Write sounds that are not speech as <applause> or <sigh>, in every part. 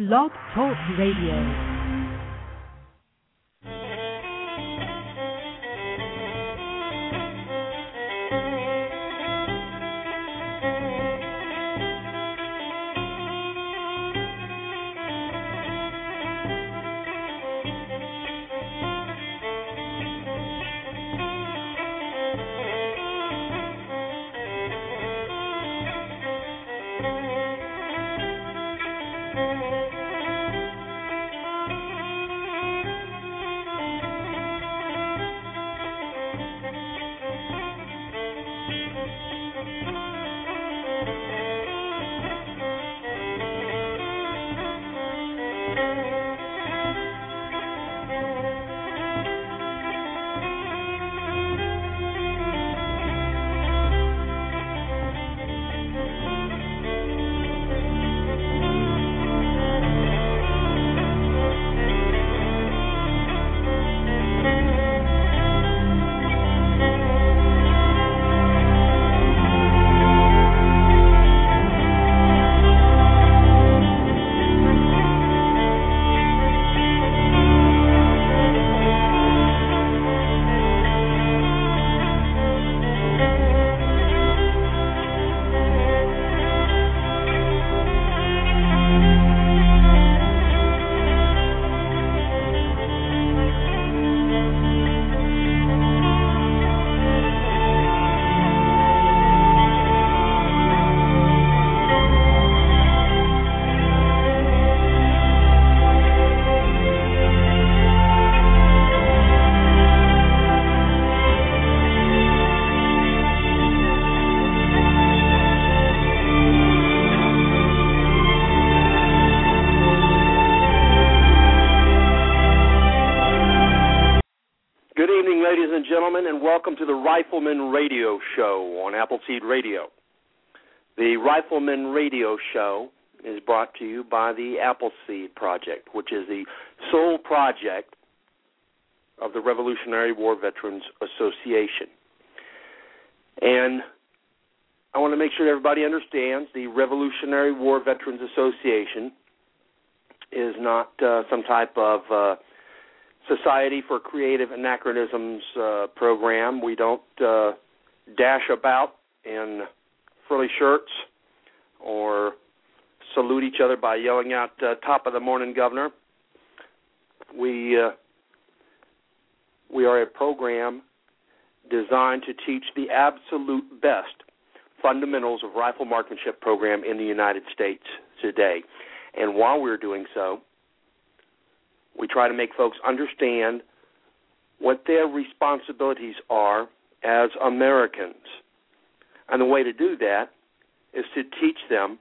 Blog Talk Radio. Rifleman Radio Show on Appleseed Radio. The Rifleman Radio Show is brought to you by the Appleseed Project, which is the sole project of the Revolutionary War Veterans Association. And I want to make sure everybody understands the Revolutionary War Veterans Association is not uh, some type of uh, Society for Creative Anachronisms uh, program. We don't uh, dash about in frilly shirts or salute each other by yelling out uh, "Top of the morning, Governor." We uh, we are a program designed to teach the absolute best fundamentals of rifle marksmanship program in the United States today. And while we're doing so, we try to make folks understand what their responsibilities are as Americans. And the way to do that is to teach them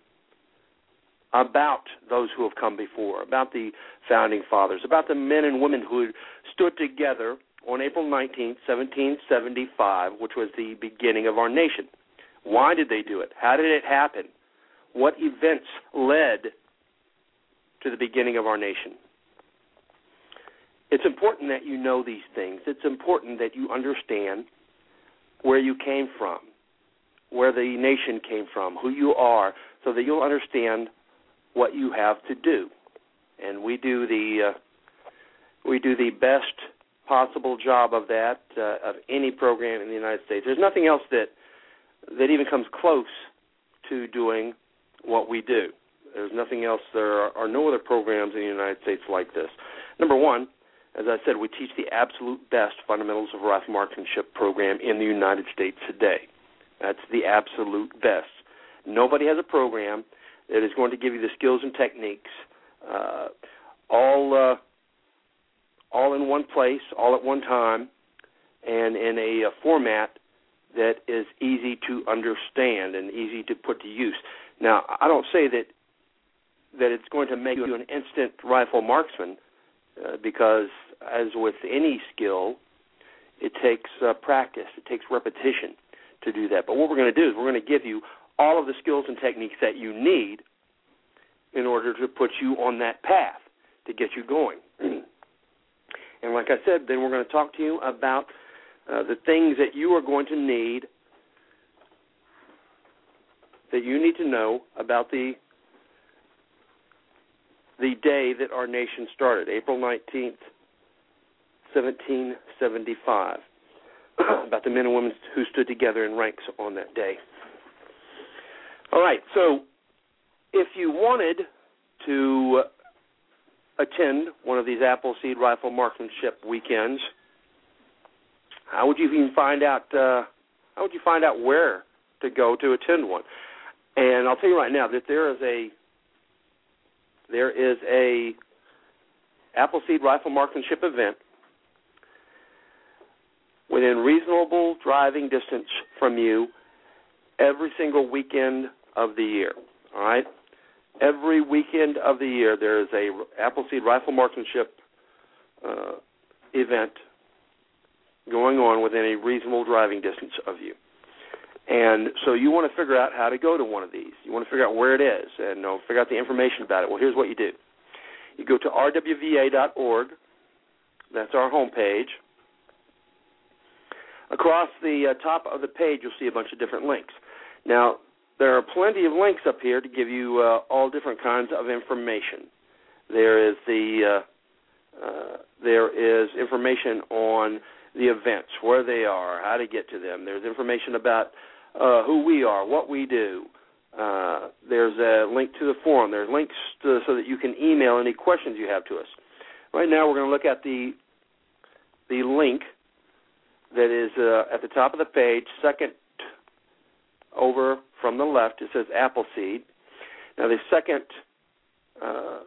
about those who have come before, about the founding fathers, about the men and women who stood together on April 19, 1775, which was the beginning of our nation. Why did they do it? How did it happen? What events led to the beginning of our nation? It's important that you know these things. It's important that you understand where you came from, where the nation came from, who you are, so that you'll understand what you have to do. And we do the uh, we do the best possible job of that uh, of any program in the United States. There's nothing else that that even comes close to doing what we do. There's nothing else. There are, are no other programs in the United States like this. Number one, as I said, we teach the absolute best fundamentals of rifle marksmanship program in the United States today. That's the absolute best. Nobody has a program that is going to give you the skills and techniques uh, all uh, all in one place, all at one time, and in a, a format that is easy to understand and easy to put to use. Now, I don't say that that it's going to make you an instant rifle marksman uh, because as with any skill, it takes uh, practice, it takes repetition to do that. But what we're going to do is we're going to give you all of the skills and techniques that you need in order to put you on that path to get you going. <clears throat> and like I said, then we're going to talk to you about uh, the things that you are going to need that you need to know about the the day that our nation started, April 19th, 1775, <clears throat> about the men and women who stood together in ranks on that day. All right, so if you wanted to attend one of these Appleseed Rifle Marksmanship weekends, how would you even find out? Uh, how would you find out where to go to attend one? And I'll tell you right now that there is a there is a Appleseed Rifle Marksmanship event within reasonable driving distance from you every single weekend of the year. All right, every weekend of the year there is a Appleseed Rifle Marksmanship uh, event going on within a reasonable driving distance of you. And so you want to figure out how to go to one of these. You want to figure out where it is and you know, figure out the information about it. Well, here's what you do. You go to rwva.org. That's our homepage. Across the uh, top of the page, you'll see a bunch of different links. Now, there are plenty of links up here to give you uh, all different kinds of information. There is the uh, uh, there is information on the events, where they are, how to get to them. There's information about uh, who we are, what we do. Uh, there's a link to the forum. There's links to, so that you can email any questions you have to us. Right now, we're going to look at the the link that is uh, at the top of the page, second over from the left. It says Appleseed. Now, the second uh,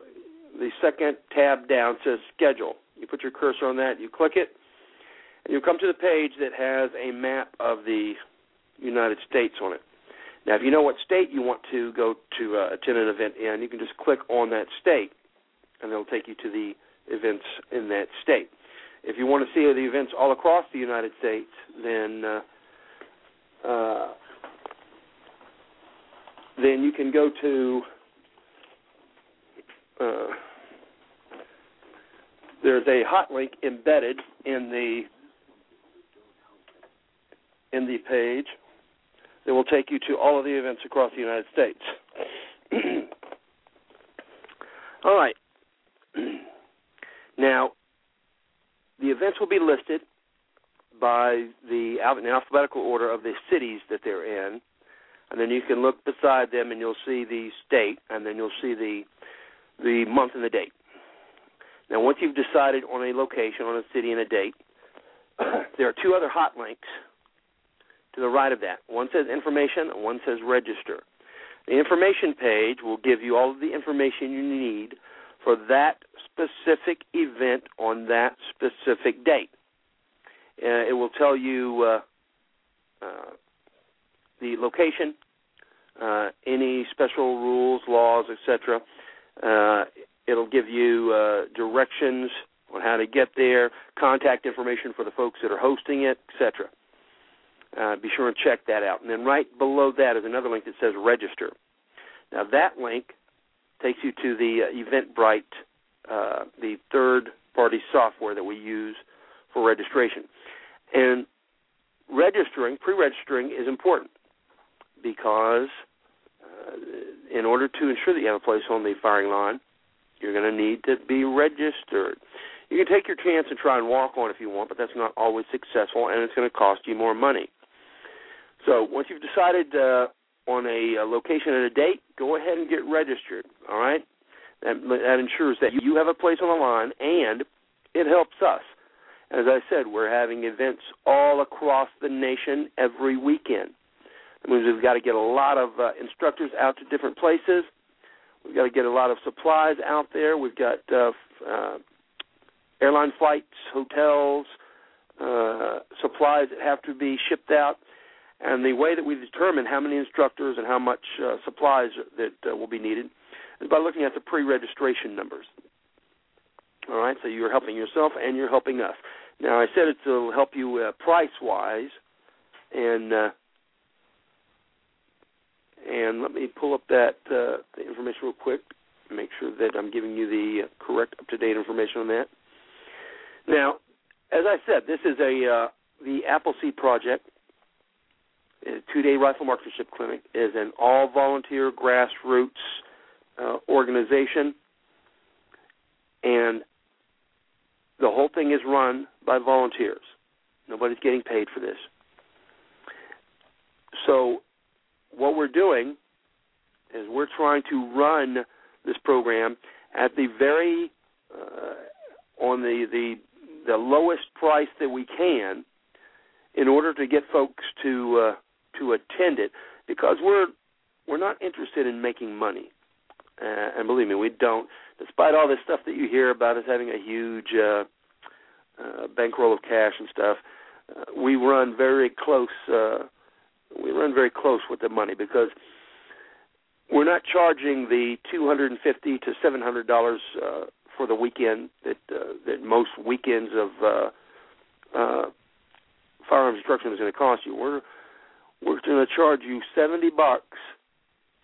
the second tab down says Schedule. You put your cursor on that. You click it, and you'll come to the page that has a map of the United States on it. Now, if you know what state you want to go to uh, attend an event in, you can just click on that state, and it'll take you to the events in that state. If you want to see the events all across the United States, then uh, uh, then you can go to uh, there's a hot link embedded in the in the page that will take you to all of the events across the United States. <clears throat> all right. <clears throat> now, the events will be listed by the in alphabetical order of the cities that they're in, and then you can look beside them and you'll see the state, and then you'll see the the month and the date. Now, once you've decided on a location, on a city, and a date, <clears throat> there are two other hot links to the right of that. One says information, one says register. The information page will give you all of the information you need for that specific event on that specific date. Uh, it will tell you uh, uh, the location, uh, any special rules, laws, etc. Uh, it'll give you uh, directions on how to get there, contact information for the folks that are hosting it, etc. Uh, be sure and check that out. And then right below that is another link that says register. Now that link takes you to the uh, Eventbrite, uh, the third-party software that we use for registration. And registering, pre-registering, is important because uh, in order to ensure that you have a place on the firing line, you're going to need to be registered. You can take your chance and try and walk on if you want, but that's not always successful, and it's going to cost you more money. So once you've decided uh, on a, a location and a date, go ahead and get registered. All right, that, that ensures that you have a place on the line, and it helps us. As I said, we're having events all across the nation every weekend. That means we've got to get a lot of uh, instructors out to different places. We've got to get a lot of supplies out there. We've got uh, uh, airline flights, hotels, uh, supplies that have to be shipped out. And the way that we determine how many instructors and how much uh, supplies that uh, will be needed is by looking at the pre-registration numbers. All right, so you're helping yourself and you're helping us. Now, I said it'll help you uh, price-wise, and uh, and let me pull up that uh, the information real quick. Make sure that I'm giving you the correct, up-to-date information on that. Now, as I said, this is a uh, the Appleseed Project two day rifle marksmanship clinic is an all volunteer grassroots uh, organization and the whole thing is run by volunteers. Nobody's getting paid for this. So, what we're doing is we're trying to run this program at the very uh, on the the the lowest price that we can in order to get folks to uh, to attend it because we're we're not interested in making money. Uh, and believe me, we don't. Despite all this stuff that you hear about us having a huge uh, uh, bankroll of cash and stuff, uh, we run very close. Uh, we run very close with the money because we're not charging the two hundred and fifty to seven hundred dollars uh, for the weekend that uh, that most weekends of uh, uh, firearms instruction is going to cost you. We're we're going to charge you seventy bucks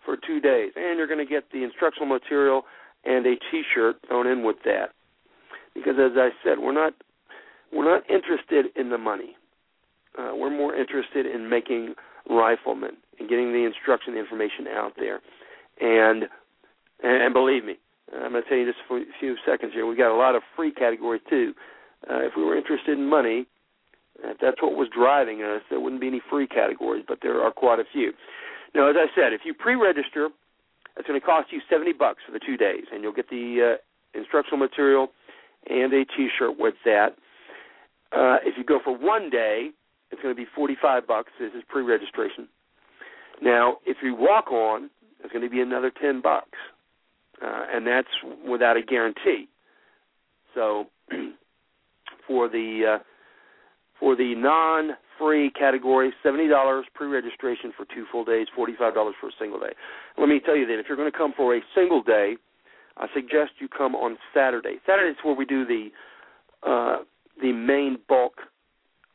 for two days, and you're going to get the instructional material and a T-shirt thrown in with that. Because as I said, we're not we're not interested in the money. Uh, we're more interested in making riflemen and getting the instruction, information out there. And and believe me, I'm going to tell you just for a few seconds here. We've got a lot of free categories too. Uh, if we were interested in money, if that's what was driving us, there wouldn't be any free categories, but there are quite a few. Now, as I said, if you pre-register, it's going to cost you 70 bucks for the two days, and you'll get the uh, instructional material and a T-shirt with that. Uh, if you go for one day, it's going to be 45 bucks. This is pre-registration. Now, if you walk on, it's going to be another 10 bucks, uh, and that's without a guarantee. So, <clears throat> for the uh, for the non-free category, seventy dollars pre-registration for two full days, forty-five dollars for a single day. Let me tell you that if you're going to come for a single day, I suggest you come on Saturday. Saturday is where we do the uh, the main bulk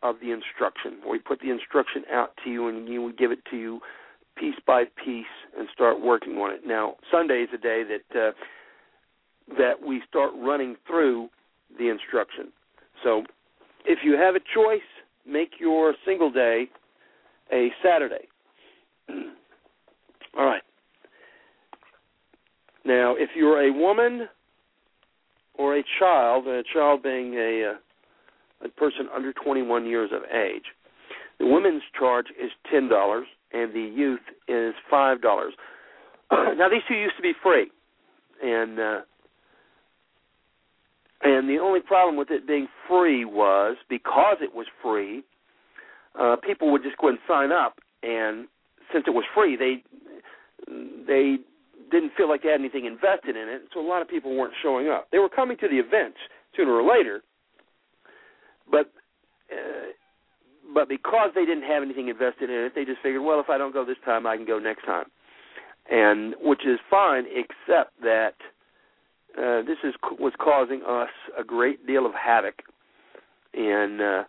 of the instruction. We put the instruction out to you, and you we give it to you piece by piece and start working on it. Now, Sunday is a day that uh, that we start running through the instruction. So if you have a choice, make your single day a Saturday. <clears throat> All right. Now, if you're a woman or a child, a child being a, uh, a person under 21 years of age, the women's charge is ten dollars, and the youth is five dollars. <clears throat> now, these two used to be free, and uh, and the only problem with it being free was because it was free, uh, people would just go and sign up, and since it was free, they they didn't feel like they had anything invested in it, so a lot of people weren't showing up. They were coming to the events sooner or later, but uh, but because they didn't have anything invested in it, they just figured, well, if I don't go this time, I can go next time, and which is fine, except that uh, this is was causing us a great deal of havoc in uh,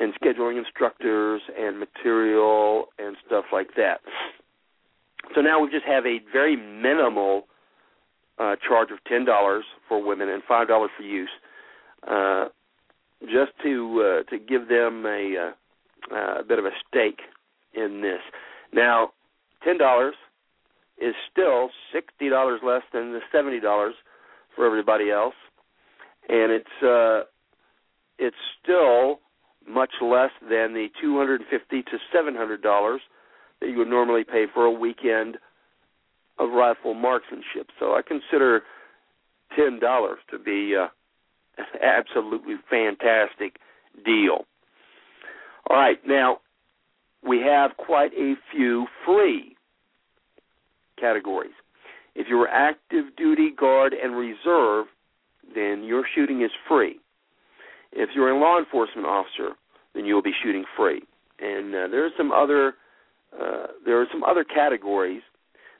in scheduling instructors and material and stuff like that. So now we just have a very minimal uh, charge of ten dollars for women and five dollars for use, uh, just to uh, to give them a, uh, a bit of a stake in this. Now, ten dollars is still sixty dollars less than the seventy dollars for everybody else, and it's uh, it's still much less than the two hundred and fifty to seven hundred dollars that you would normally pay for a weekend of rifle marksmanship. So I consider ten dollars to be uh, an <laughs> absolutely fantastic deal. All right, now we have quite a few free categories. If you're active duty, guard, and reserve, then your shooting is free. If you're a law enforcement officer, then you'll be shooting free. And uh, there are some other uh, there are some other categories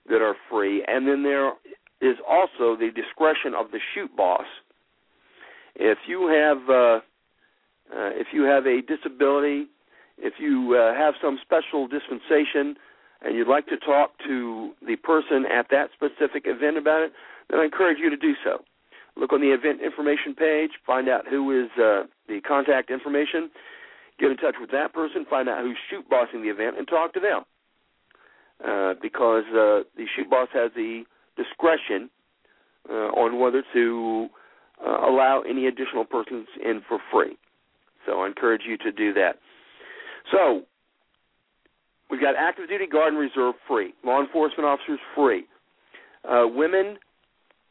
that are free, and then there is also the discretion of the shoot boss. If you have uh, uh, if you have a disability, if you uh, have some special dispensation and you'd like to talk to the person at that specific event about it, then I encourage you to do so. Look on the event information page, find out who is uh, the contact information, get in touch with that person, find out who's shoot bossing the event, and talk to them. Uh, because uh, the shoot boss has the discretion uh, on whether to uh, allow any additional persons in for free. So I encourage you to do that. So we've got active duty guard and reserve free, law enforcement officers free, uh, women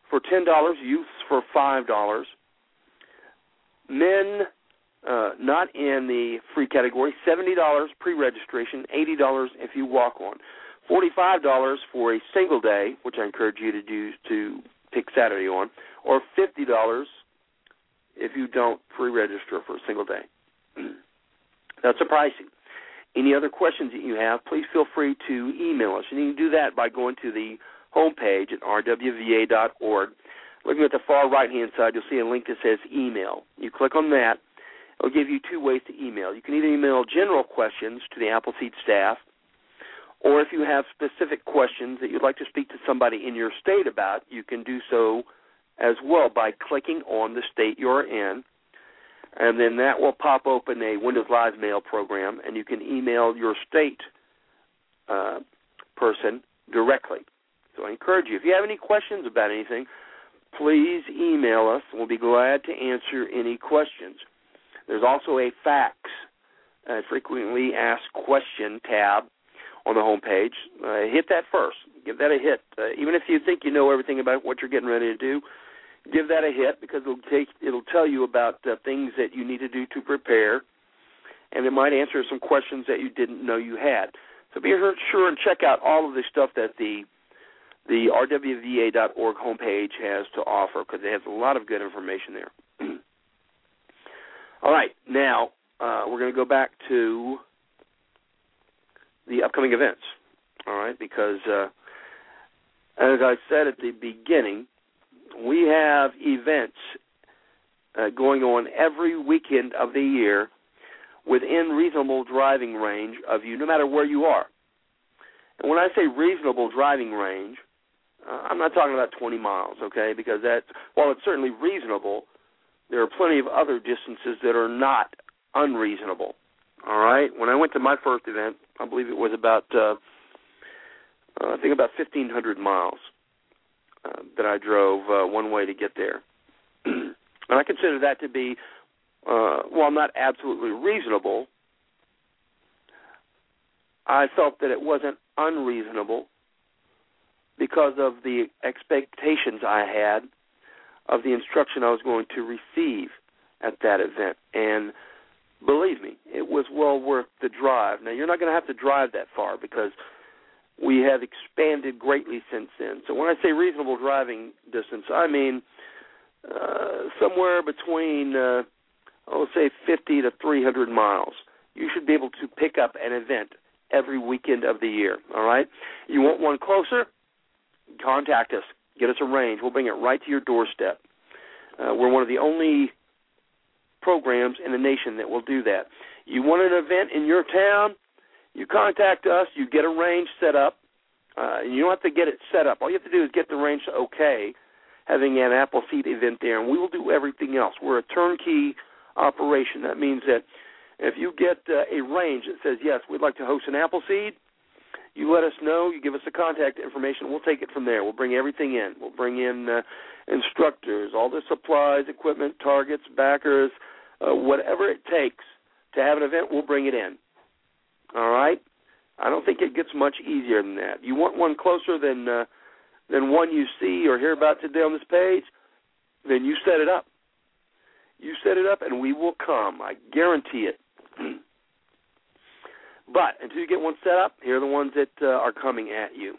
for ten dollars, youths for five dollars, men uh, not in the free category, seventy dollars pre-registration, eighty dollars if you walk on, forty-five dollars for a single day, which I encourage you to do to pick Saturday on, or fifty dollars if you don't pre-register for a single day. <clears throat> That's a pricing. Any other questions that you have, please feel free to email us. And you can do that by going to the homepage at rwva.org. Looking at the far right hand side, you'll see a link that says email. You click on that, it'll give you two ways to email. You can either email general questions to the Appleseed staff, or if you have specific questions that you'd like to speak to somebody in your state about, you can do so as well by clicking on the state you're in. And then that will pop open a Windows Live mail program, and you can email your state uh, person directly. So I encourage you, if you have any questions about anything, please email us. We'll be glad to answer any questions. There's also a fax, a frequently asked question tab on the homepage. Uh, hit that first. Give that a hit. Uh, even if you think you know everything about what you're getting ready to do, give that a hit because it'll take it'll tell you about uh, things that you need to do to prepare, and it might answer some questions that you didn't know you had. So be sure and check out all of the stuff that the the rwva.org homepage has to offer because it has a lot of good information there. <clears throat> all right, now uh, we're going to go back to the upcoming events. All right, because uh, as I said at the beginning, we have events uh, going on every weekend of the year within reasonable driving range of you, no matter where you are. And when I say reasonable driving range, uh, I'm not talking about 20 miles, okay? Because that, while it's certainly reasonable, there are plenty of other distances that are not unreasonable. All right. When I went to my first event, I believe it was about, uh, uh, I think about 1,500 miles uh, that I drove uh, one way to get there, <clears throat> and I consider that to be, uh, while not absolutely reasonable, I felt that it wasn't unreasonable because of the expectations I had of the instruction I was going to receive at that event. And believe me, it was well worth the drive. Now, you're not going to have to drive that far because we have expanded greatly since then. So when I say reasonable driving distance, I mean uh, somewhere between, uh, I'll say 50 to 300 miles. You should be able to pick up an event every weekend of the year. All right. You want one closer? Contact us. Get us a range. We'll bring it right to your doorstep. Uh, we're one of the only programs in the nation that will do that. You want an event in your town? You contact us. You get a range set up. Uh, you don't have to get it set up. All you have to do is get the range okay, having an Appleseed event there, and we will do everything else. We're a turnkey operation. That means that if you get uh, a range that says yes, we'd like to host an Appleseed, you let us know. You give us the contact information. We'll take it from there. We'll bring everything in. We'll bring in uh, instructors, all the supplies, equipment, targets, backers, uh, whatever it takes to have an event. We'll bring it in. All right. I don't think it gets much easier than that. You want one closer than uh, than one you see or hear about today on this page, then you set it up. You set it up, and we will come. I guarantee it. <clears throat> but until you get one set up, here are the ones that uh, are coming at you.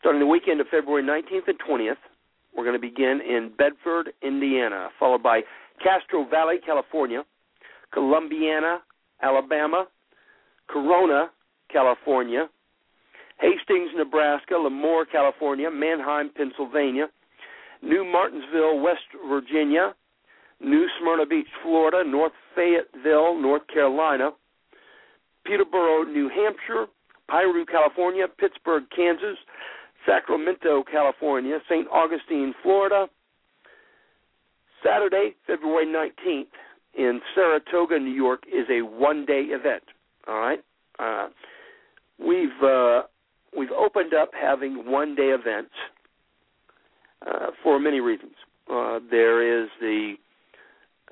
Starting the weekend of February 19th and 20th, we're going to begin in Bedford, Indiana, followed by Castro Valley, California, Columbiana, Alabama, Corona, California, Hastings, Nebraska, Lemoore, California, Manheim, Pennsylvania, New Martinsville, West Virginia, New Smyrna Beach, Florida, North Fayetteville, North Carolina, Peterborough, New Hampshire, Piru, California, Pittsburg, Kansas, Sacramento, California, St. Augustine, Florida. Saturday, February 19th in Saratoga, New York is a one-day event. All right, uh, we've uh, we've opened up having one-day events uh, for many reasons. uh, there is the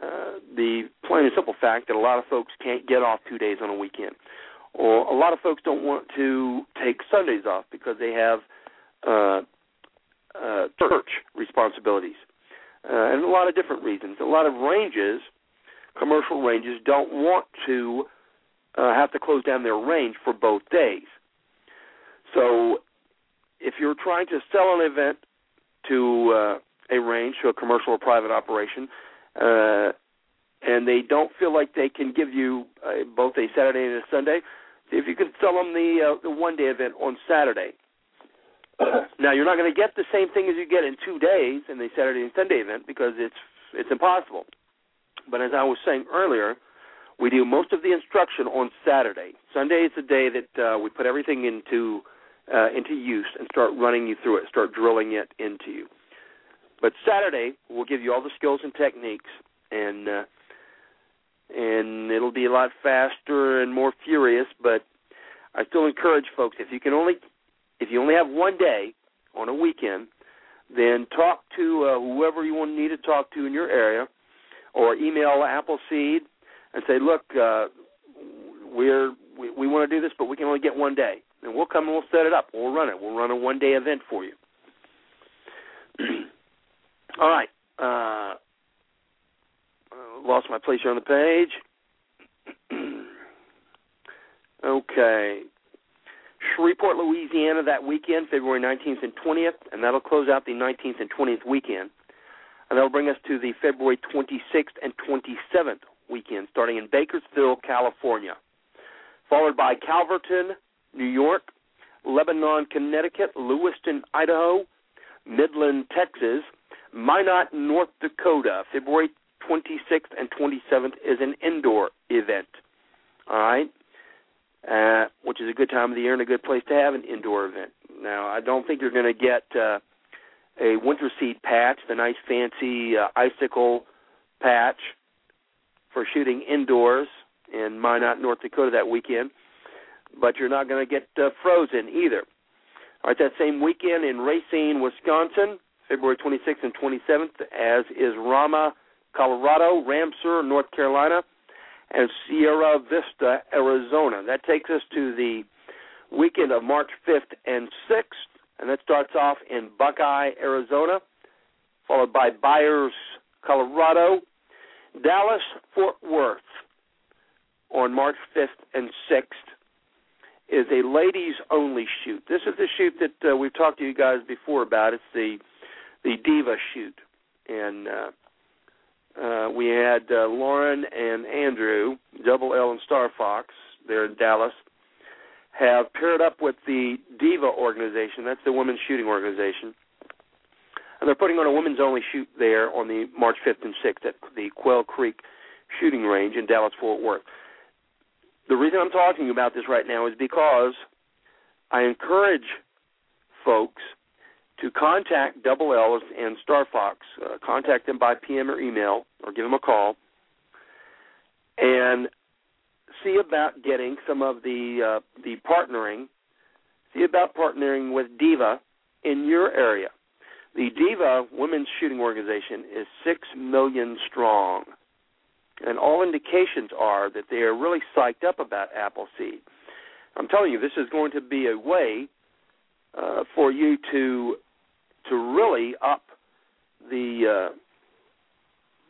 uh, the plain and simple fact that a lot of folks can't get off two days on a weekend, or a lot of folks don't want to take Sundays off because they have uh, church responsibilities, and a lot of different reasons. A lot of ranges, commercial ranges, don't want to uh, have to close down their range for both days. So, if you're trying to sell an event to uh, a range, to a commercial or private operation, uh, and they don't feel like they can give you uh, both a Saturday and a Sunday, see if you can sell them the uh, the one day event on Saturday. <coughs> now you're not going to get the same thing as you get in two days in the Saturday and Sunday event because it's it's impossible. But as I was saying earlier, we do most of the instruction on Saturday. Sunday is the day that uh, we put everything into uh, into use and start running you through it, start drilling it into you. But Saturday we'll give you all the skills and techniques, and uh, and it'll be a lot faster and more furious. But I still encourage folks if you can only if you only have one day on a weekend, then talk to uh, whoever you want need to talk to in your area, or email Appleseed and say, look, uh, we're we, we want to do this, but we can only get one day, and we'll come and we'll set it up. We'll run it. We'll run a one day event for you. <clears throat> All right. Uh, lost my place here on the page. <clears throat> okay. Shreveport, Louisiana, that weekend, February 19th and 20th, and that'll close out the 19th and 20th weekend. And that'll bring us to the February 26th and 27th weekend, starting in Bakersfield, California, followed by Calverton, New York, Lebanon, Connecticut, Lewiston, Idaho, Midland, Texas, Minot, North Dakota, February 26th and 27th is an indoor event. All right, uh, which is a good time of the year and a good place to have an indoor event. Now, I don't think you're going to get uh, a winter seed patch, the nice fancy uh, icicle patch for shooting indoors in Minot, North Dakota that weekend, but you're not going to get uh, frozen either. All right, that same weekend in Racine, Wisconsin, February 26th and 27th, as is Ramah, Colorado, Ramseur, North Carolina, and Sierra Vista, Arizona. That takes us to the weekend of March 5th and 6th, and that starts off in Buckeye, Arizona, followed by Byers, Colorado, Dallas, Fort Worth on March 5th and 6th is a ladies only shoot. This is the shoot that uh, we've talked to you guys before about. It's the the Diva shoot, and uh, uh, we had uh, Lauren and Andrew, Double L and Star Fox, there in Dallas, have paired up with the Diva organization. That's the women's shooting organization. They're putting on a women's only shoot there on the March 5th and 6th at the Quail Creek shooting range in Dallas Fort Worth. The reason I'm talking about this right now is because I encourage folks to contact Double L and Star Fox. Uh, contact them by PM or email, or give them a call, and see about getting some of the uh, the partnering. See about partnering with Diva in your area. The Diva Women's Shooting Organization is six million strong, and all indications are that they are really psyched up about Appleseed. I'm telling you, this is going to be a way uh, for you to to really up the uh,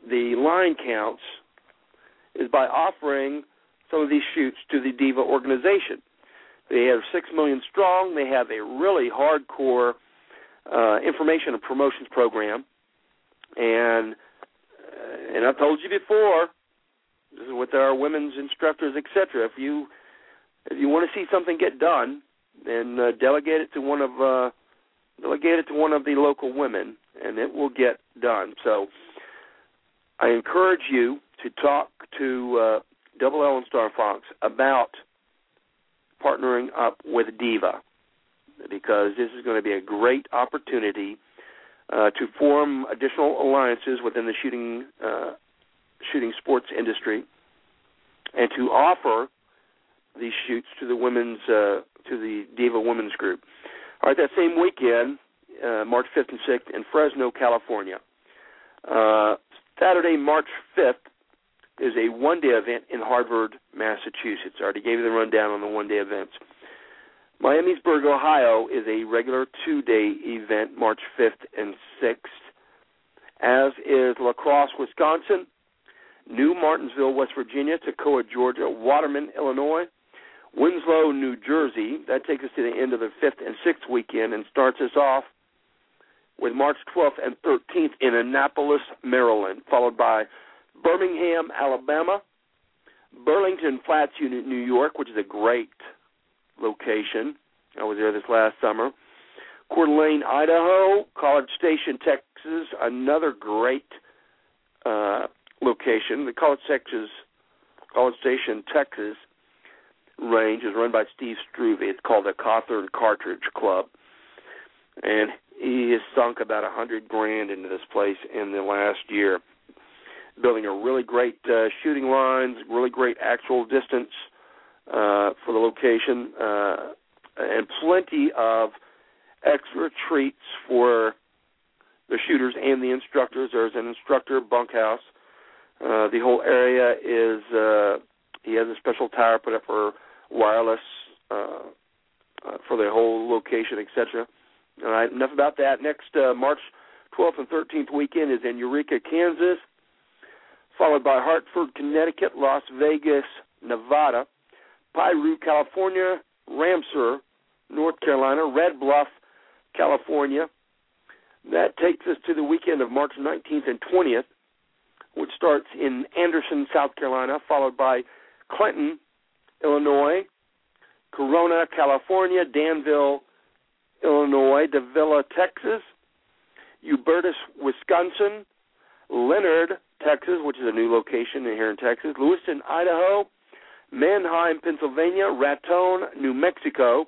the line counts is by offering some of these shoots to the Diva organization. They have six million strong. They have a really hardcore uh, information and promotions program, and uh, and I've told you before, this is with our women's instructors, etc. If you if you want to see something get done, then uh, delegate it to one of uh, delegate it to one of the local women, and it will get done. So I encourage you to talk to uh, Double L and Star Fox about partnering up with Diva because this is going to be a great opportunity uh, to form additional alliances within the shooting uh, shooting sports industry and to offer these shoots to the women's uh, to the Diva Women's Group. All right, that same weekend, uh, March 5th and 6th, in Fresno, California, Uh, Saturday, March 5th, is a one day event in Harvard, Massachusetts. I already gave you the rundown on the one day events. Miamisburg, Ohio is a regular two day event, March 5th and 6th, as is La Crosse, Wisconsin, New Martinsville, West Virginia, Toccoa, Georgia, Waterman, Illinois, Winslow, New Jersey. That takes us to the end of the fifth and sixth weekend and starts us off with March 12th and 13th in Annapolis, Maryland, followed by Birmingham, Alabama, Burlington Flats New York, which is a great location. I was there this last summer. Coeur d'Alene, Idaho, College Station, Texas, another great uh, location. The College Texas, College Station, Texas range is run by Steve Struve. It's called the Cawthorn Cartridge Club, and he has sunk about a hundred grand into this place in the last year, building a really great uh, shooting lines, really great actual distance uh, for the location, uh, and plenty of extra treats for the shooters and the instructors. There's an instructor bunkhouse. Uh, the whole area is uh, he has a special tower put up for wireless uh, uh, for the whole location, etc. All right, enough about that. Next, uh, March 12th and 13th weekend is in Eureka, Kansas, followed by Hartford, Connecticut, Las Vegas, Nevada, Piru, California, Ramseur, North Carolina, Red Bluff, California. That takes us to the weekend of March 19th and 20th, which starts in Anderson, South Carolina, followed by Clinton, Illinois, Corona, California, Danville, Illinois, Davilla, Texas, Hubertus, Wisconsin, Leonard, Texas, which is a new location here in Texas, Lewiston, Idaho, Manheim, Pennsylvania, Raton, New Mexico,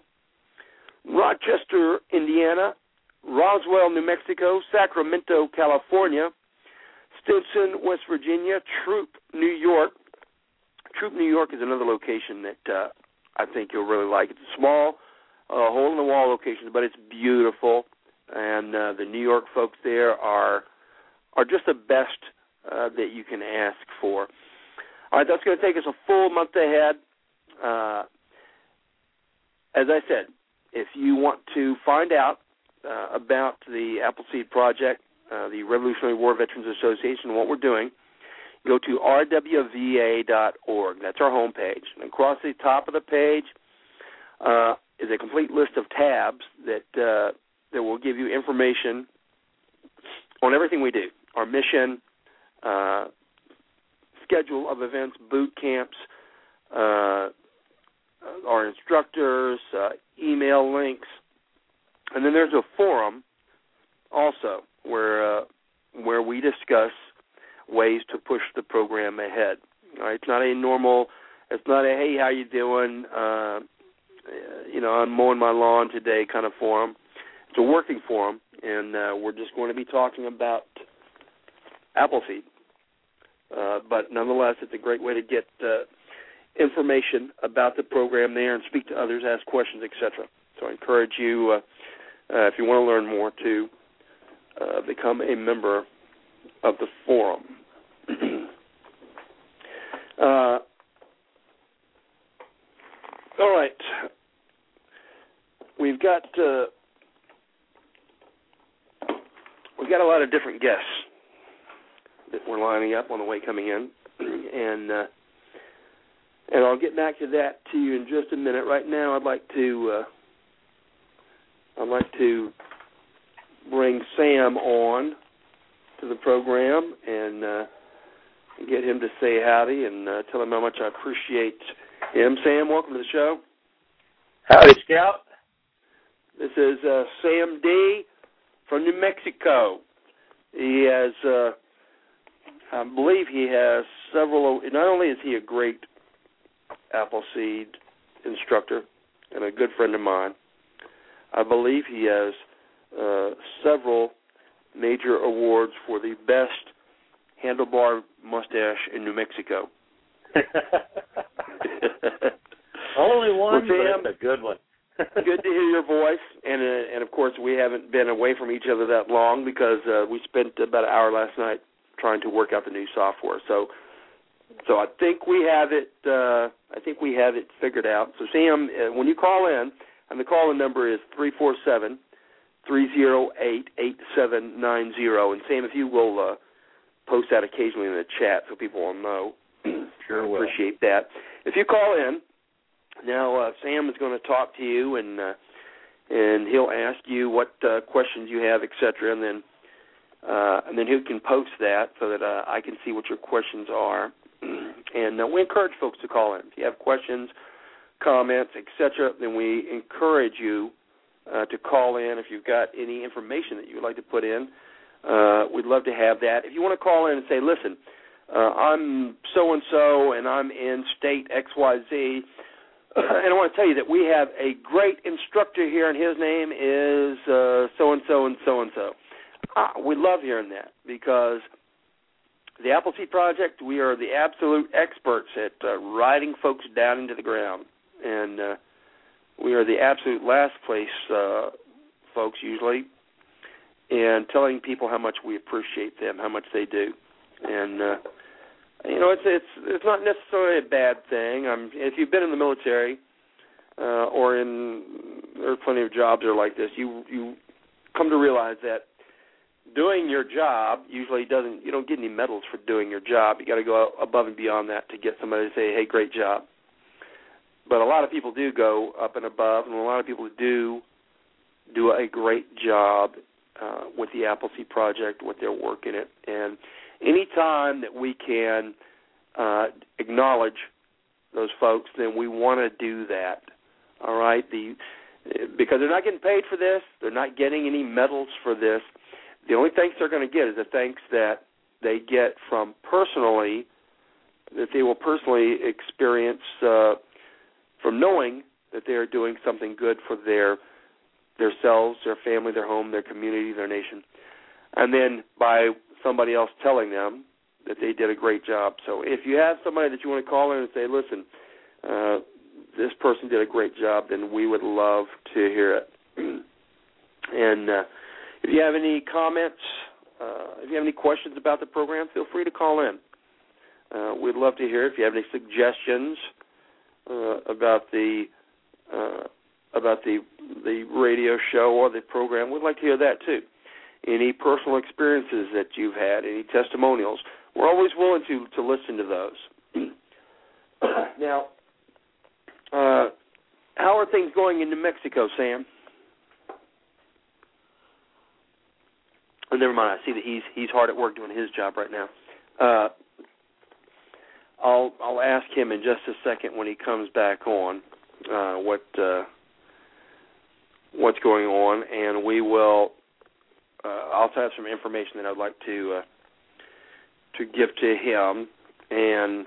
Rochester, Indiana, Roswell, New Mexico, Sacramento, California, Stinson, West Virginia, Troop, New York. Troop, New York is another location that uh, I think you'll really like. It's a small, uh, hole in the wall location, but it's beautiful, and uh, the New York folks there are are just the best uh, that you can ask for. All right, that's going to take us a full month ahead. Uh, as I said, if you want to find out uh, about the Appleseed Project, uh, the Revolutionary War Veterans Association, what we're doing, go to rwva.org. That's our homepage. And across the top of the page uh, is a complete list of tabs that uh, that will give you information on everything we do, our mission, uh, schedule of events, boot camps, uh, our instructors, uh, email links, and then there's a forum also where uh, where we discuss ways to push the program ahead. All right, it's not a normal. It's not a hey, how you doing? Uh, you know, I'm mowing my lawn today kind of forum. It's a working forum, and uh, we're just going to be talking about Appleseed. Uh, but nonetheless, it's a great way to get uh, information about the program there and speak to others, ask questions, etc. So I encourage you, uh, uh, if you want to learn more, to become a member of the forum. <clears throat> all right, we've got we've got a lot of different guests that we're lining up on the way coming in, <clears throat> and uh, and I'll get back to that to you in just a minute. Right now, I'd like to uh, I'd like to bring Sam on to the program and uh, get him to say howdy and uh, tell him how much I appreciate him. Sam, welcome to the show. Howdy, Scout. This is uh, Sam D from New Mexico. He has, uh, I believe, he has several. Not only is he a great Appleseed instructor and a good friend of mine, I believe he has uh, several major awards for the best handlebar mustache in New Mexico. <laughs> Only one, well, but a good one. <laughs> Good to hear your voice, and uh, and of course we haven't been away from each other that long because uh, we spent about an hour last night trying to work out the new software. So so I think we have it. Uh, I think we have it figured out. So Sam, uh, when you call in, and the call-in number is three four seven three zero eight eight seven nine zero. And Sam, if you will uh, post that occasionally in the chat so people will know, <clears throat> sure will. Appreciate that. If you call in now, uh, Sam is going to talk to you and. Uh, and he'll ask you what uh, questions you have, etc., and then uh, and then who can post that so that uh, I can see what your questions are. <clears throat> and uh, we encourage folks to call in. If you have questions, comments, etc., then we encourage you uh, to call in. If you've got any information that you would like to put in, uh, we'd love to have that. If you want to call in and say, listen, uh, I'm so and so, and I'm in state X Y Z. <clears throat> And I want to tell you that we have a great instructor here, and his name is so and so and so and so. We love hearing that because the Appleseed Project, we are the absolute experts at uh, riding folks down into the ground, and uh, we are the absolute last place uh, folks usually, and telling people how much we appreciate them, how much they do, and uh, you know it's it's it's not necessarily a bad thing. I'm if you've been in the military uh, or in there are plenty of jobs that are like this, you you come to realize that doing your job usually doesn't you don't get any medals for doing your job. You got to go above and beyond that to get somebody to say, "Hey, great job." But a lot of people do go up and above, and a lot of people do do a great job uh, with the Appleseed Project, with their work in it. And any time that we can uh, acknowledge those folks, then we want to do that. All right, the because they're not getting paid for this, they're not getting any medals for this the only thanks they're going to get is the thanks that they get from personally that they will personally experience uh, from knowing that they are doing something good for their themselves, their family, their home, their community, their nation, and then by somebody else telling them that they did a great job. So if you have somebody that you want to call in and say, "Listen, uh, this person did a great job," then we would love to hear it. <clears throat> and uh, if you have any comments, uh, if you have any questions about the program, feel free to call in. Uh, we'd love to hear if you have any suggestions uh, about the uh, about the the radio show or the program. We'd like to hear that too. Any personal experiences that you've had, any testimonials, we're always willing to to listen to those. <clears throat> now, uh, how are things going in New Mexico, Sam? Never mind. I see that he's he's hard at work doing his job right now. Uh, I'll I'll ask him in just a second when he comes back on uh, what uh, what's going on, and we will. Uh, also have some information that I'd like to uh, to give to him, and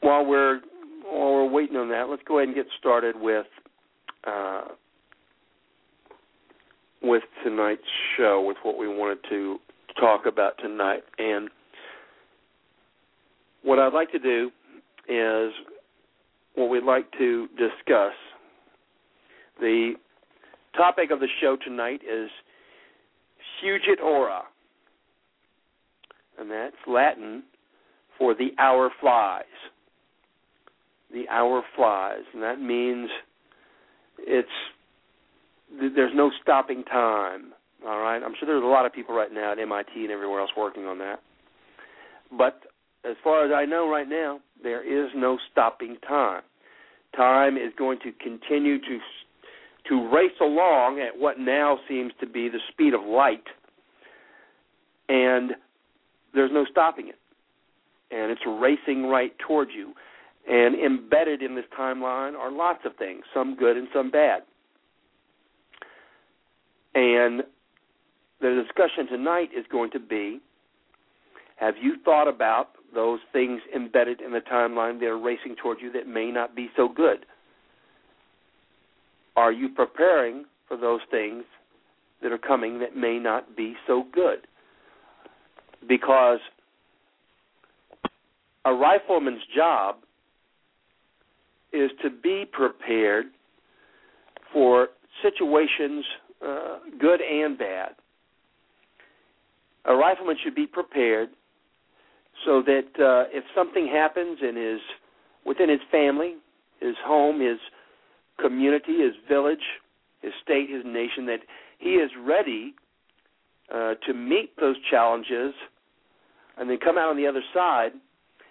while we're while we're waiting on that, let's go ahead and get started with uh, with tonight's show, with what we wanted to talk about tonight. And what I'd like to do is what we'd like to discuss. The topic of the show tonight is Fugit hora, and that's Latin for the hour flies. The hour flies, and that means it's there's no stopping time. All right, I'm sure there's a lot of people right now at MIT and everywhere else working on that. But as far as I know right now, there is no stopping time. Time is going to continue to to race along at what now seems to be the speed of light, and there's no stopping it. And it's racing right towards you. And embedded in this timeline are lots of things, some good and some bad. And the discussion tonight is going to be have you thought about those things embedded in the timeline that are racing towards you that may not be so good? Are you preparing for those things that are coming that may not be so good? Because a rifleman's job is to be prepared for situations, uh, good and bad. A rifleman should be prepared so that uh, if something happens in his within his family, his home, his community, his village, his state, his nation, that he is ready uh, to meet those challenges and then come out on the other side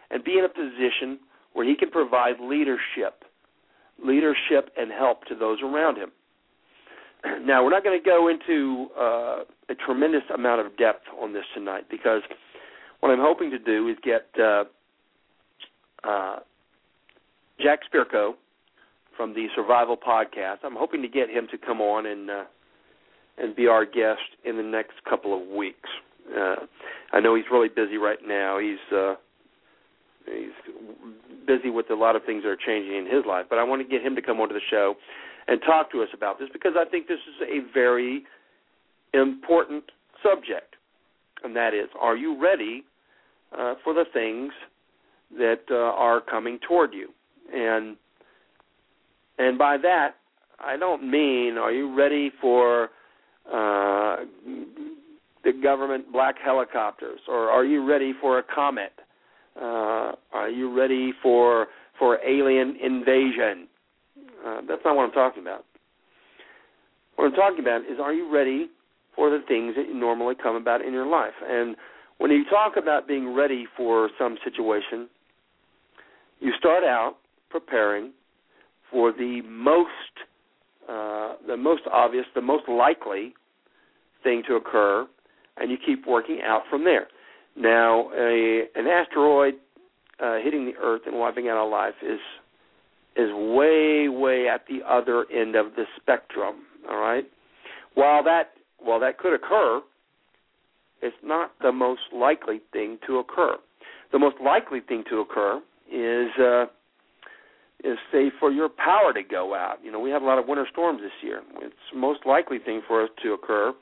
and be in a position where he can provide leadership, leadership and help to those around him. <clears throat> Now, we're not going to go into uh, a tremendous amount of depth on this tonight because what I'm hoping to do is get uh, uh, Jack Spirko from the Survival Podcast. I'm hoping to get him to come on and uh, and be our guest in the next couple of weeks. Uh, I know he's really busy right now. He's uh, he's busy with a lot of things that are changing in his life, but I want to get him to come onto the show and talk to us about this because I think this is a very important subject, and that is: Are you ready uh, for the things that uh, are coming toward you? And and by that, I don't mean are you ready for uh, the government black helicopters, or are you ready for a comet? Uh, are you ready for for alien invasion? Uh, that's not what I'm talking about. What I'm talking about is are you ready for the things that normally come about in your life? And when you talk about being ready for some situation, you start out preparing for the most uh, the most obvious, the most likely thing to occur, and you keep working out from there. Now, a, an asteroid uh, hitting the Earth and wiping out our life is is way, way at the other end of the spectrum. All right. While that while that could occur, it's not the most likely thing to occur. The most likely thing to occur is uh, is say for your power to go out. You know, we have a lot of winter storms this year. It's most likely thing for us to occur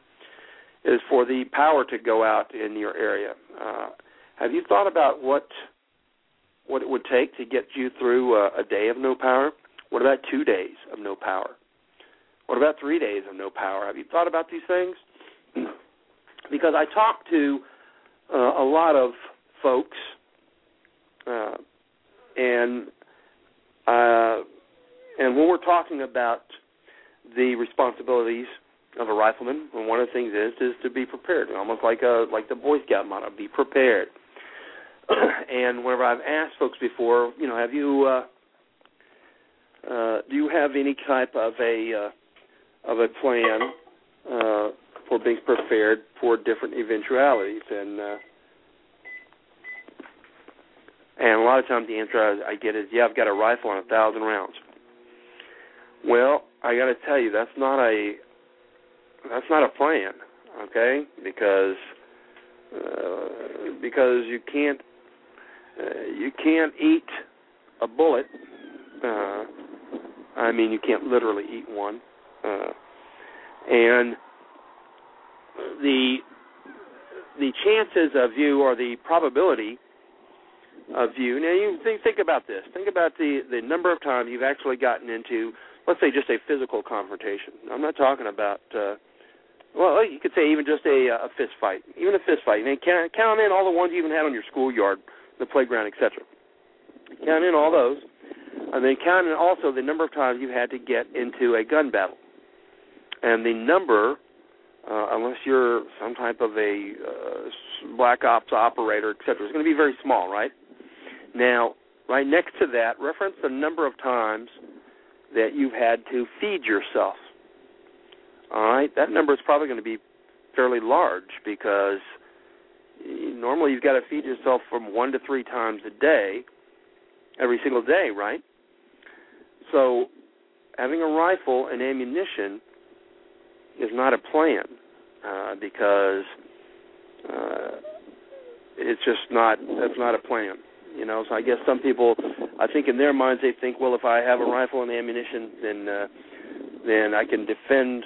is for the power to go out in your area. Uh, have you thought about what what it would take to get you through a, a day of no power? What about two days of no power? What about three days of no power? Have you thought about these things? <clears throat> because I talk to uh, a lot of folks, uh, and uh, and when we're talking about the responsibilities of a rifleman, one of the things is is to be prepared, almost like a like the Boy Scout motto: be prepared. <coughs> and whenever I've asked folks before, you know, have you uh, uh, do you have any type of a uh, of a plan uh, for being prepared for different eventualities? And uh, and a lot of times the answer I, I get is, yeah, I've got a rifle and a thousand rounds. Well, I got to tell you, that's not a that's not a plan, okay? Because uh, because you can't uh, you can't eat a bullet. Uh, I mean, you can't literally eat one, uh, and the the chances of you or the probability of you. Now you think think about this. Think about the the number of times you've actually gotten into, let's say, just a physical confrontation. I'm not talking about. Uh, well, you could say even just a, a fist fight, even a fist fight. And count, count in all the ones you even had on your schoolyard, the playground, etc. Count in all those, and then count in also the number of times you've had to get into a gun battle, and the number uh, unless you're some type of a uh, black ops operator, etc. It's going to be very small, right? Now, right next to that, reference the number of times that you've had to feed yourself. All right, that number is probably going to be fairly large because normally you've got to feed yourself from one to three times a day, every single day, right? So, having a rifle and ammunition is not a plan uh, because uh, it's just not that's not a plan. You know, so I guess some people, I think in their minds they think, well, if I have a rifle and ammunition, then uh, then I can defend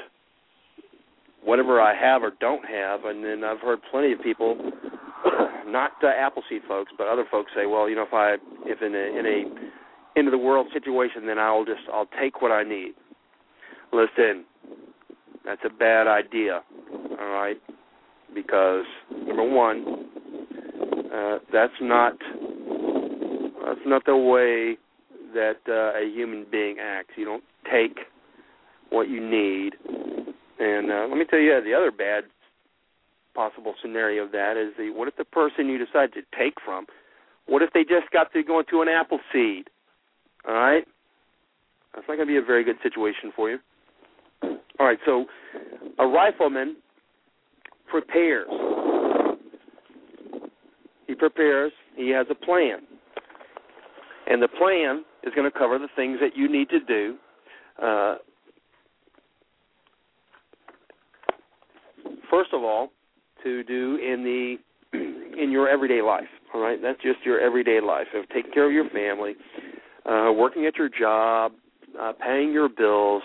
whatever I have or don't have. And then I've heard plenty of people, <coughs> not uh, Appleseed folks, but other folks say, well, you know, if I if in a in a end of the world situation, then I'll just I'll take what I need. Listen, that's a bad idea. All right, because number one, uh, that's not that's not the way that uh, a human being acts. You don't take what you need. And uh, let me tell you the other bad possible scenario of that is the what if the person you decide to take from, what if they just got to go into an apple seed? All right, that's not going to be a very good situation for you. All right, so a rifleman prepares. He prepares. He has a plan, and the plan is going to cover the things that you need to do. Uh, first of all, to do in the <clears throat> in your everyday life. All right, that's just your everyday life of taking care of your family, uh, working at your job, uh, paying your bills,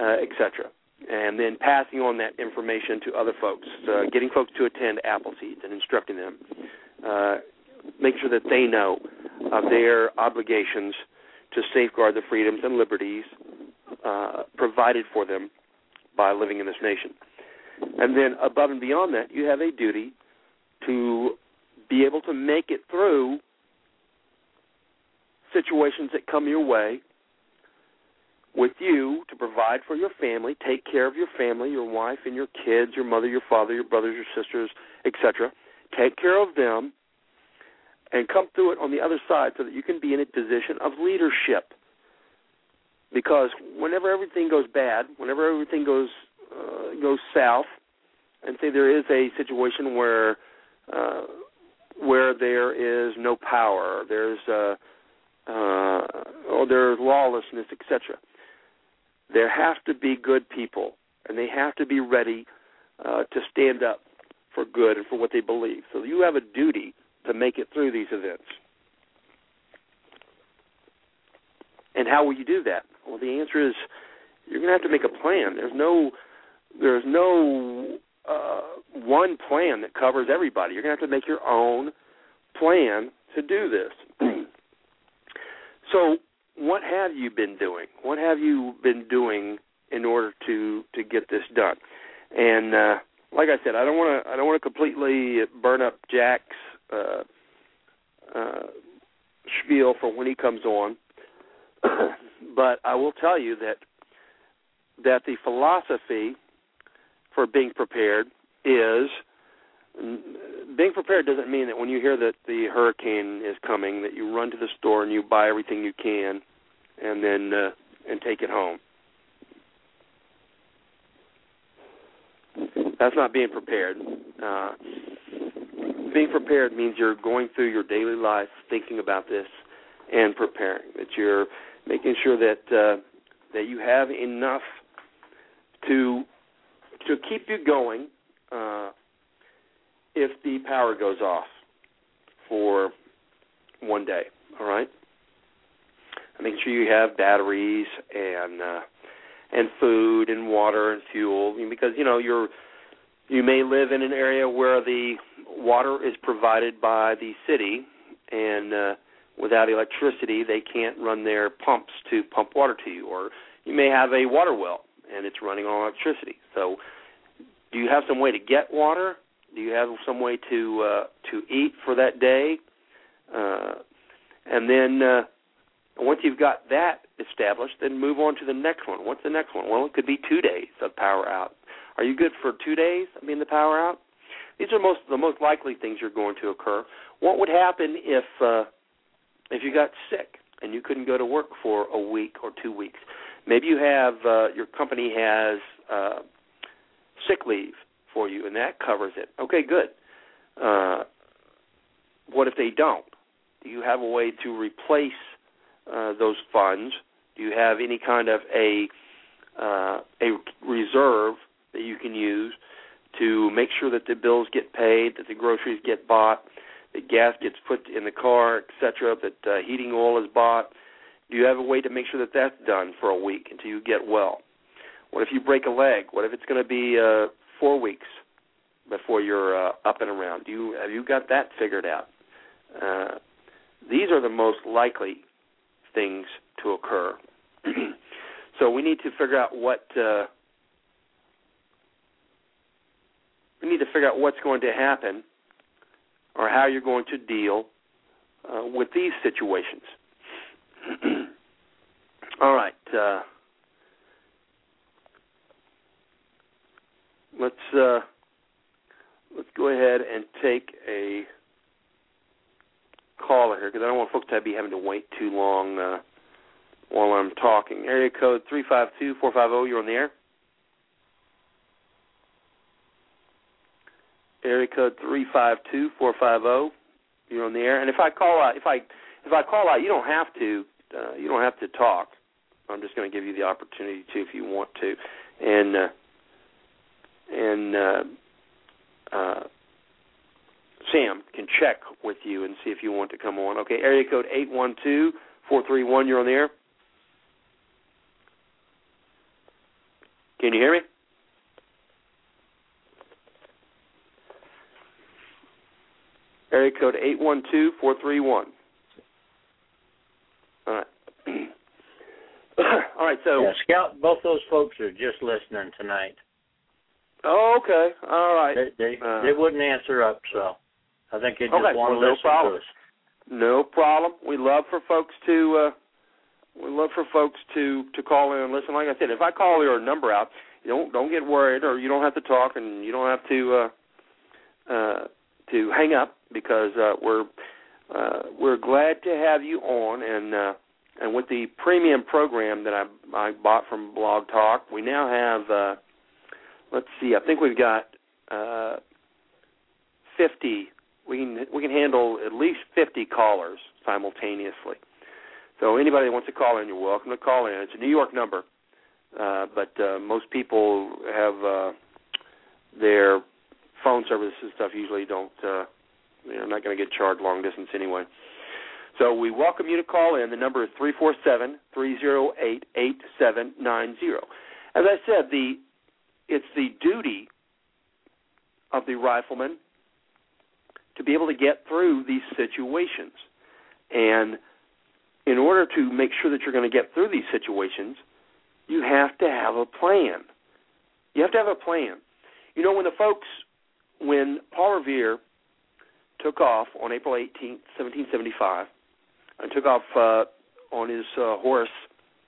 uh, etc. And then passing on that information to other folks, uh, getting folks to attend Appleseeds and instructing them, uh, make sure that they know of their obligations to safeguard the freedoms and liberties uh, provided for them by living in this nation. And then above and beyond that, you have a duty to be able to make it through situations that come your way with you to provide for your family, take care of your family, your wife and your kids, your mother, your father, your brothers, your sisters, etc. Take care of them and come through it on the other side so that you can be in a position of leadership. Because whenever everything goes bad, whenever everything goes uh, south, and say there is a situation where uh, where there is no power, there's uh, uh, or there's lawlessness, etc. There have to be good people, and they have to be ready uh, to stand up for good and for what they believe. So you have a duty to make it through these events. And how will you do that? Well, the answer is you're going to have to make a plan. There's no there's no uh, one plan that covers everybody. You're going to have to make your own plan to do this. <clears throat> so, what have you been doing? What have you been doing in order to to get this done? And uh, like I said, I don't want to I don't want to completely burn up Jack's uh, uh, spiel for when he comes on, <clears throat> but I will tell you that that the philosophy for being prepared is being prepared doesn't mean that when you hear that the hurricane is coming that you run to the store and you buy everything you can and then uh, and take it home. That's not being prepared. Uh, being prepared means you're going through your daily life thinking about this and preparing. That you're making sure that uh, that you have enough to to keep you going uh, if the power goes off for one day. All right. Make sure you have batteries and uh, and food and water and fuel because you know you're you may live in an area where the water is provided by the city and uh, without electricity they can't run their pumps to pump water to you or you may have a water well and it's running on electricity. So, do you have some way to get water? Do you have some way to uh, to eat for that day? Uh, and then uh, once you've got that established, then move on to the next one. What's the next one? Well, it could be two days of power out. Are you good for two days? I mean, the power out. These are most the most likely things you're going to occur. What would happen if uh, if you got sick and you couldn't go to work for a week or two weeks? Maybe you have uh, your company has uh, sick leave for you, and that covers it. Okay, good. Uh, what if they don't? Do you have a way to replace uh, those funds? Do you have any kind of a uh, a reserve that you can use to make sure that the bills get paid, that the groceries get bought, that gas gets put in the car, etc., that uh, heating oil is bought, do you have a way to make sure that that's done for a week until you get well? What if you break a leg? What if it's going to be uh, four weeks before you're uh, up and around? Do you have you got that figured out? Uh, these are the most likely things to occur. <clears throat> So we need to figure out what uh, we need to figure out what's going to happen or how you're going to deal uh, with these situations. <clears throat> All right. Uh, let's uh, let's go ahead and take a caller here because I don't want folks to be having to wait too long uh, while I'm talking. Area code three five two four five zero. You're on the air. Area code three five two four five zero. You're on the air. And if I call out, if I if I call out, you don't have to. Uh, you don't have to talk. I'm just going to give you the opportunity to if you want to. And uh, and uh, uh, Sam can check with you and see if you want to come on. Okay, area code eight one two four three one. You're on the air. Can you hear me? Area code eight one two four three one. All right. <laughs> All right. So yeah, Scout, both those folks are just listening tonight. Oh, okay. All right. They they, Uh, they wouldn't answer up, so I think they just Okay, want well, to no listen problem. to us. No problem. We love for folks to uh we love for folks to to call in and listen. Like I said, if I call your number out, you don't don't get worried or you don't have to talk and you don't have to uh uh to hang up because uh we're uh we're glad to have you on and uh and with the premium program that I I bought from Blog Talk, we now have uh let's see, I think we've got uh 50 we can we can handle at least 50 callers simultaneously. So anybody that wants to call in, you're welcome to call in. It's a New York number, uh, but uh, most people have uh, their phone services and stuff usually don't. Uh, they're not going to get charged long distance anyway. So we welcome you to call in. The number is three four seven three zero eight eight seven nine zero. As I said, the it's the duty of the rifleman to be able to get through these situations. And in order to make sure that you're going to get through these situations, you have to have a plan. You have to have a plan. You know, when the folks, when Paul Revere took off on April 18th, 1775, and took off uh, on his uh, horse,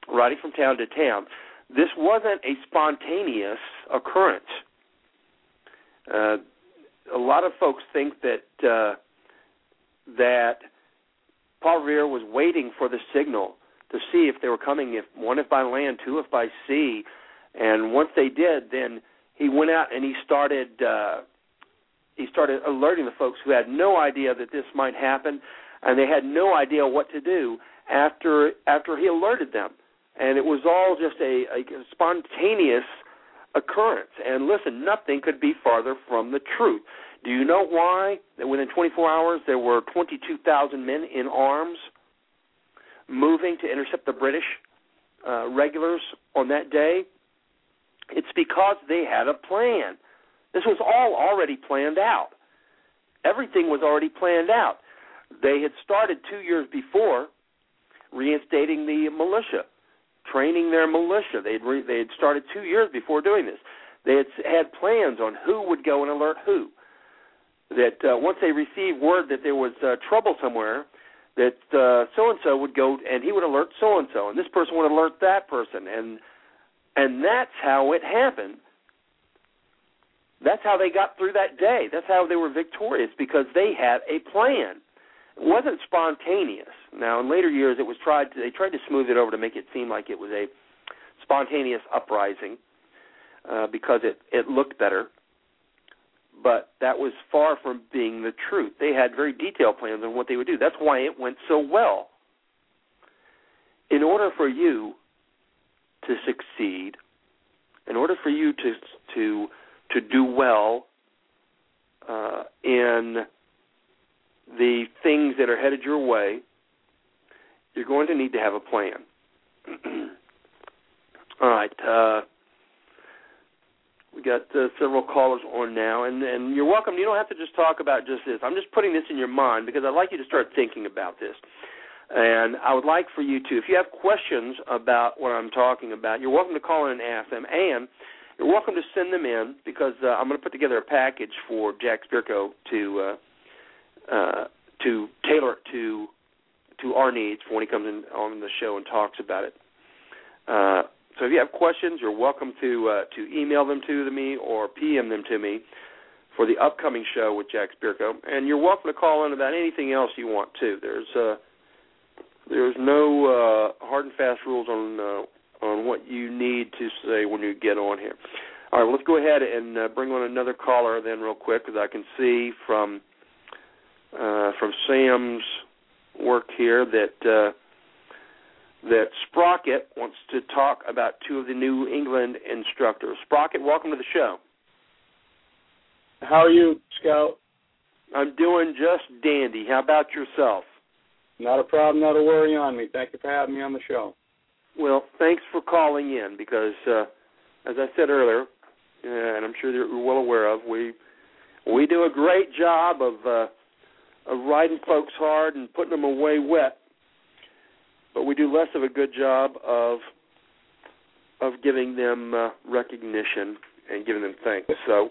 riding from town to town, this wasn't a spontaneous occurrence. Uh, a lot of folks think that uh, that Paul Revere was waiting for the signal to see if they were coming, if one if by land, two if by sea, and once they did, then he went out and he started uh, he started alerting the folks who had no idea that this might happen, and they had no idea what to do after after he alerted them, and it was all just a, a spontaneous occurrence. And listen, nothing could be farther from the truth. Do you know why that within 24 hours there were 22,000 men in arms moving to intercept the British uh, regulars on that day? It's because they had a plan. This was all already planned out. Everything was already planned out. They had started two years before reinstating the militia training their militia. They'd re- they had started two years before doing this. They had had plans on who would go and alert who. That uh, once they received word that there was uh, trouble somewhere, that so and so would go and he would alert so and so, and this person would alert that person, and and that's how it happened. That's how they got through that day. That's how they were victorious because they had a plan. Wasn't spontaneous. Now, in later years, it was tried. To, they tried to smooth it over to make it seem like it was a spontaneous uprising uh, because it it looked better. But that was far from being the truth. They had very detailed plans on what they would do. That's why it went so well. In order for you to succeed, in order for you to to to do well uh, in the things that are headed your way, you're going to need to have a plan. <clears throat> All right. Uh, we got uh, several callers on now, and, and you're welcome. You don't have to just talk about just this. I'm just putting this in your mind because I'd like you to start thinking about this. And I would like for you to, if you have questions about what I'm talking about, you're welcome to call in and ask them. And you're welcome to send them in because uh, I'm going to put together a package for Jack Spirko to uh, uh, to tailor it to to our needs for when he comes in on the show and talks about it. Uh, so if you have questions, you're welcome to uh, to email them to me or PM them to me for the upcoming show with Jack Spirko, and you're welcome to call in about anything else you want to. There's uh, there's no uh, hard and fast rules on uh, on what you need to say when you get on here. All right, well, let's go ahead and uh, bring on another caller then, real quick, because I can see from uh, from Sam's work here that uh, that Sprocket wants to talk about two of the New England instructors. Sprocket, welcome to the show. How are you, Scout? I'm doing just dandy. How about yourself? Not a problem, not a worry on me. Thank you for having me on the show. Well, thanks for calling in because, uh, as I said earlier, uh, and I'm sure you're well aware of, we we do a great job of uh, of riding folks hard and putting them away wet, but we do less of a good job of of giving them uh, recognition and giving them thanks. So,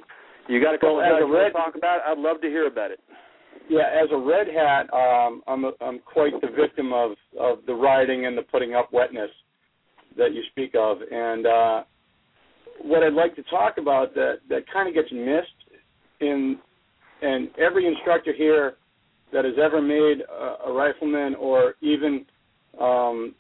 you got a couple well, of guys to talk about? It? I'd love to hear about it. Yeah, as a red hat, um, I'm a, I'm quite the victim of of the riding and the putting up wetness that you speak of, and uh, what I'd like to talk about that that kind of gets missed in and every instructor here that has ever made a, a rifleman or even um,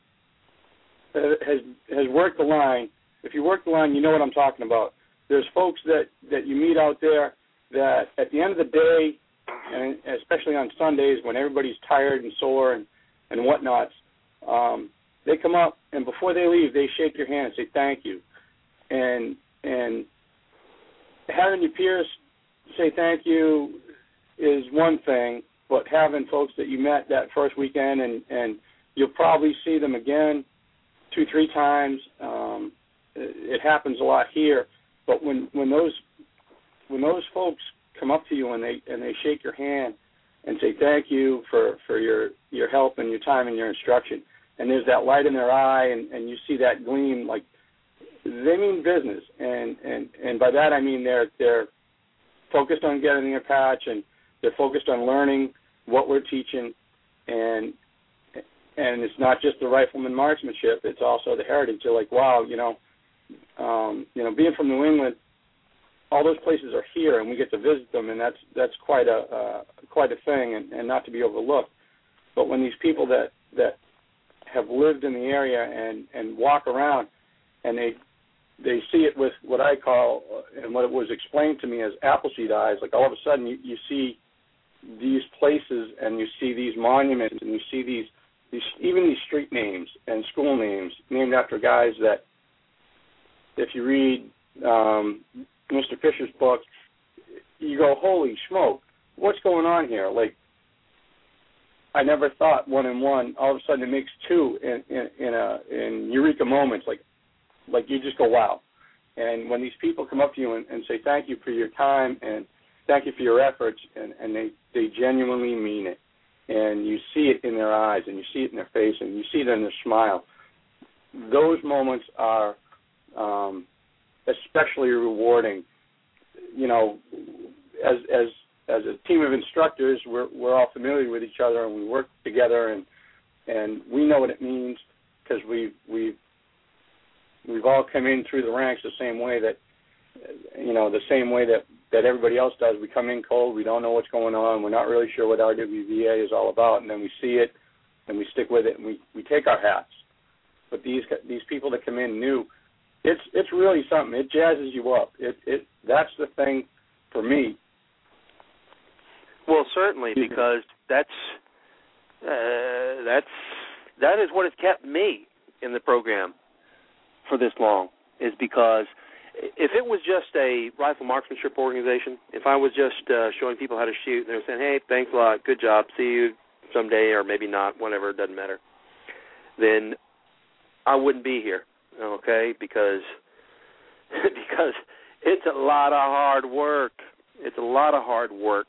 has has worked the line. If you work the line, you know what I'm talking about. There's folks that that you meet out there that at the end of the day and especially on Sundays when everybody's tired and sore and and whatnot, um, they come up and before they leave, they shake your hand and say thank you, and and having your peers say thank you is one thing, but having folks that you met that first weekend and and you'll probably see them again two three times. Um, it, it happens a lot here, but when when those when those folks come up to you and they and they shake your hand and say thank you for for your your help and your time and your instruction and there's that light in their eye and and you see that gleam like they mean business and and and by that I mean they're they're focused on getting their patch and they're focused on learning what we're teaching and and it's not just the rifleman marksmanship it's also the heritage they're like wow you know um you know being from New England all those places are here, and we get to visit them, and that's that's quite a uh, quite a thing, and, and not to be overlooked. But when these people that that have lived in the area and and walk around, and they they see it with what I call and what it was explained to me as appleseed eyes. Like all of a sudden, you, you see these places, and you see these monuments, and you see these these even these street names and school names named after guys that, if you read um, Mr. Fisher's book, you go, holy smoke, what's going on here? Like, I never thought one and one. All of a sudden, it makes two in in, in a in eureka moments. Like, like you just go, wow. And when these people come up to you and, and say thank you for your time and thank you for your efforts, and and they they genuinely mean it, and you see it in their eyes, and you see it in their face, and you see it in their smile. Those moments are um, especially rewarding. You know, as as as a team of instructors, we're we're all familiar with each other and we work together and and we know what it means because we we we've all come in through the ranks the same way that you know the same way that that everybody else does. We come in cold, we don't know what's going on, we're not really sure what RWVA is all about, and then we see it and we stick with it and we we take our hats. But these these people that come in new it's it's really something. It jazzes you up. It it that's the thing for me. Well, certainly because that's uh, that's that is what has kept me in the program for this long. Is because if it was just a rifle marksmanship organization, if I was just uh, showing people how to shoot, and they're saying, "Hey, thanks a lot, good job, see you someday," or maybe not, whatever, it doesn't matter, then I wouldn't be here okay? Because <laughs> because it's a lot of hard work. It's a lot of hard work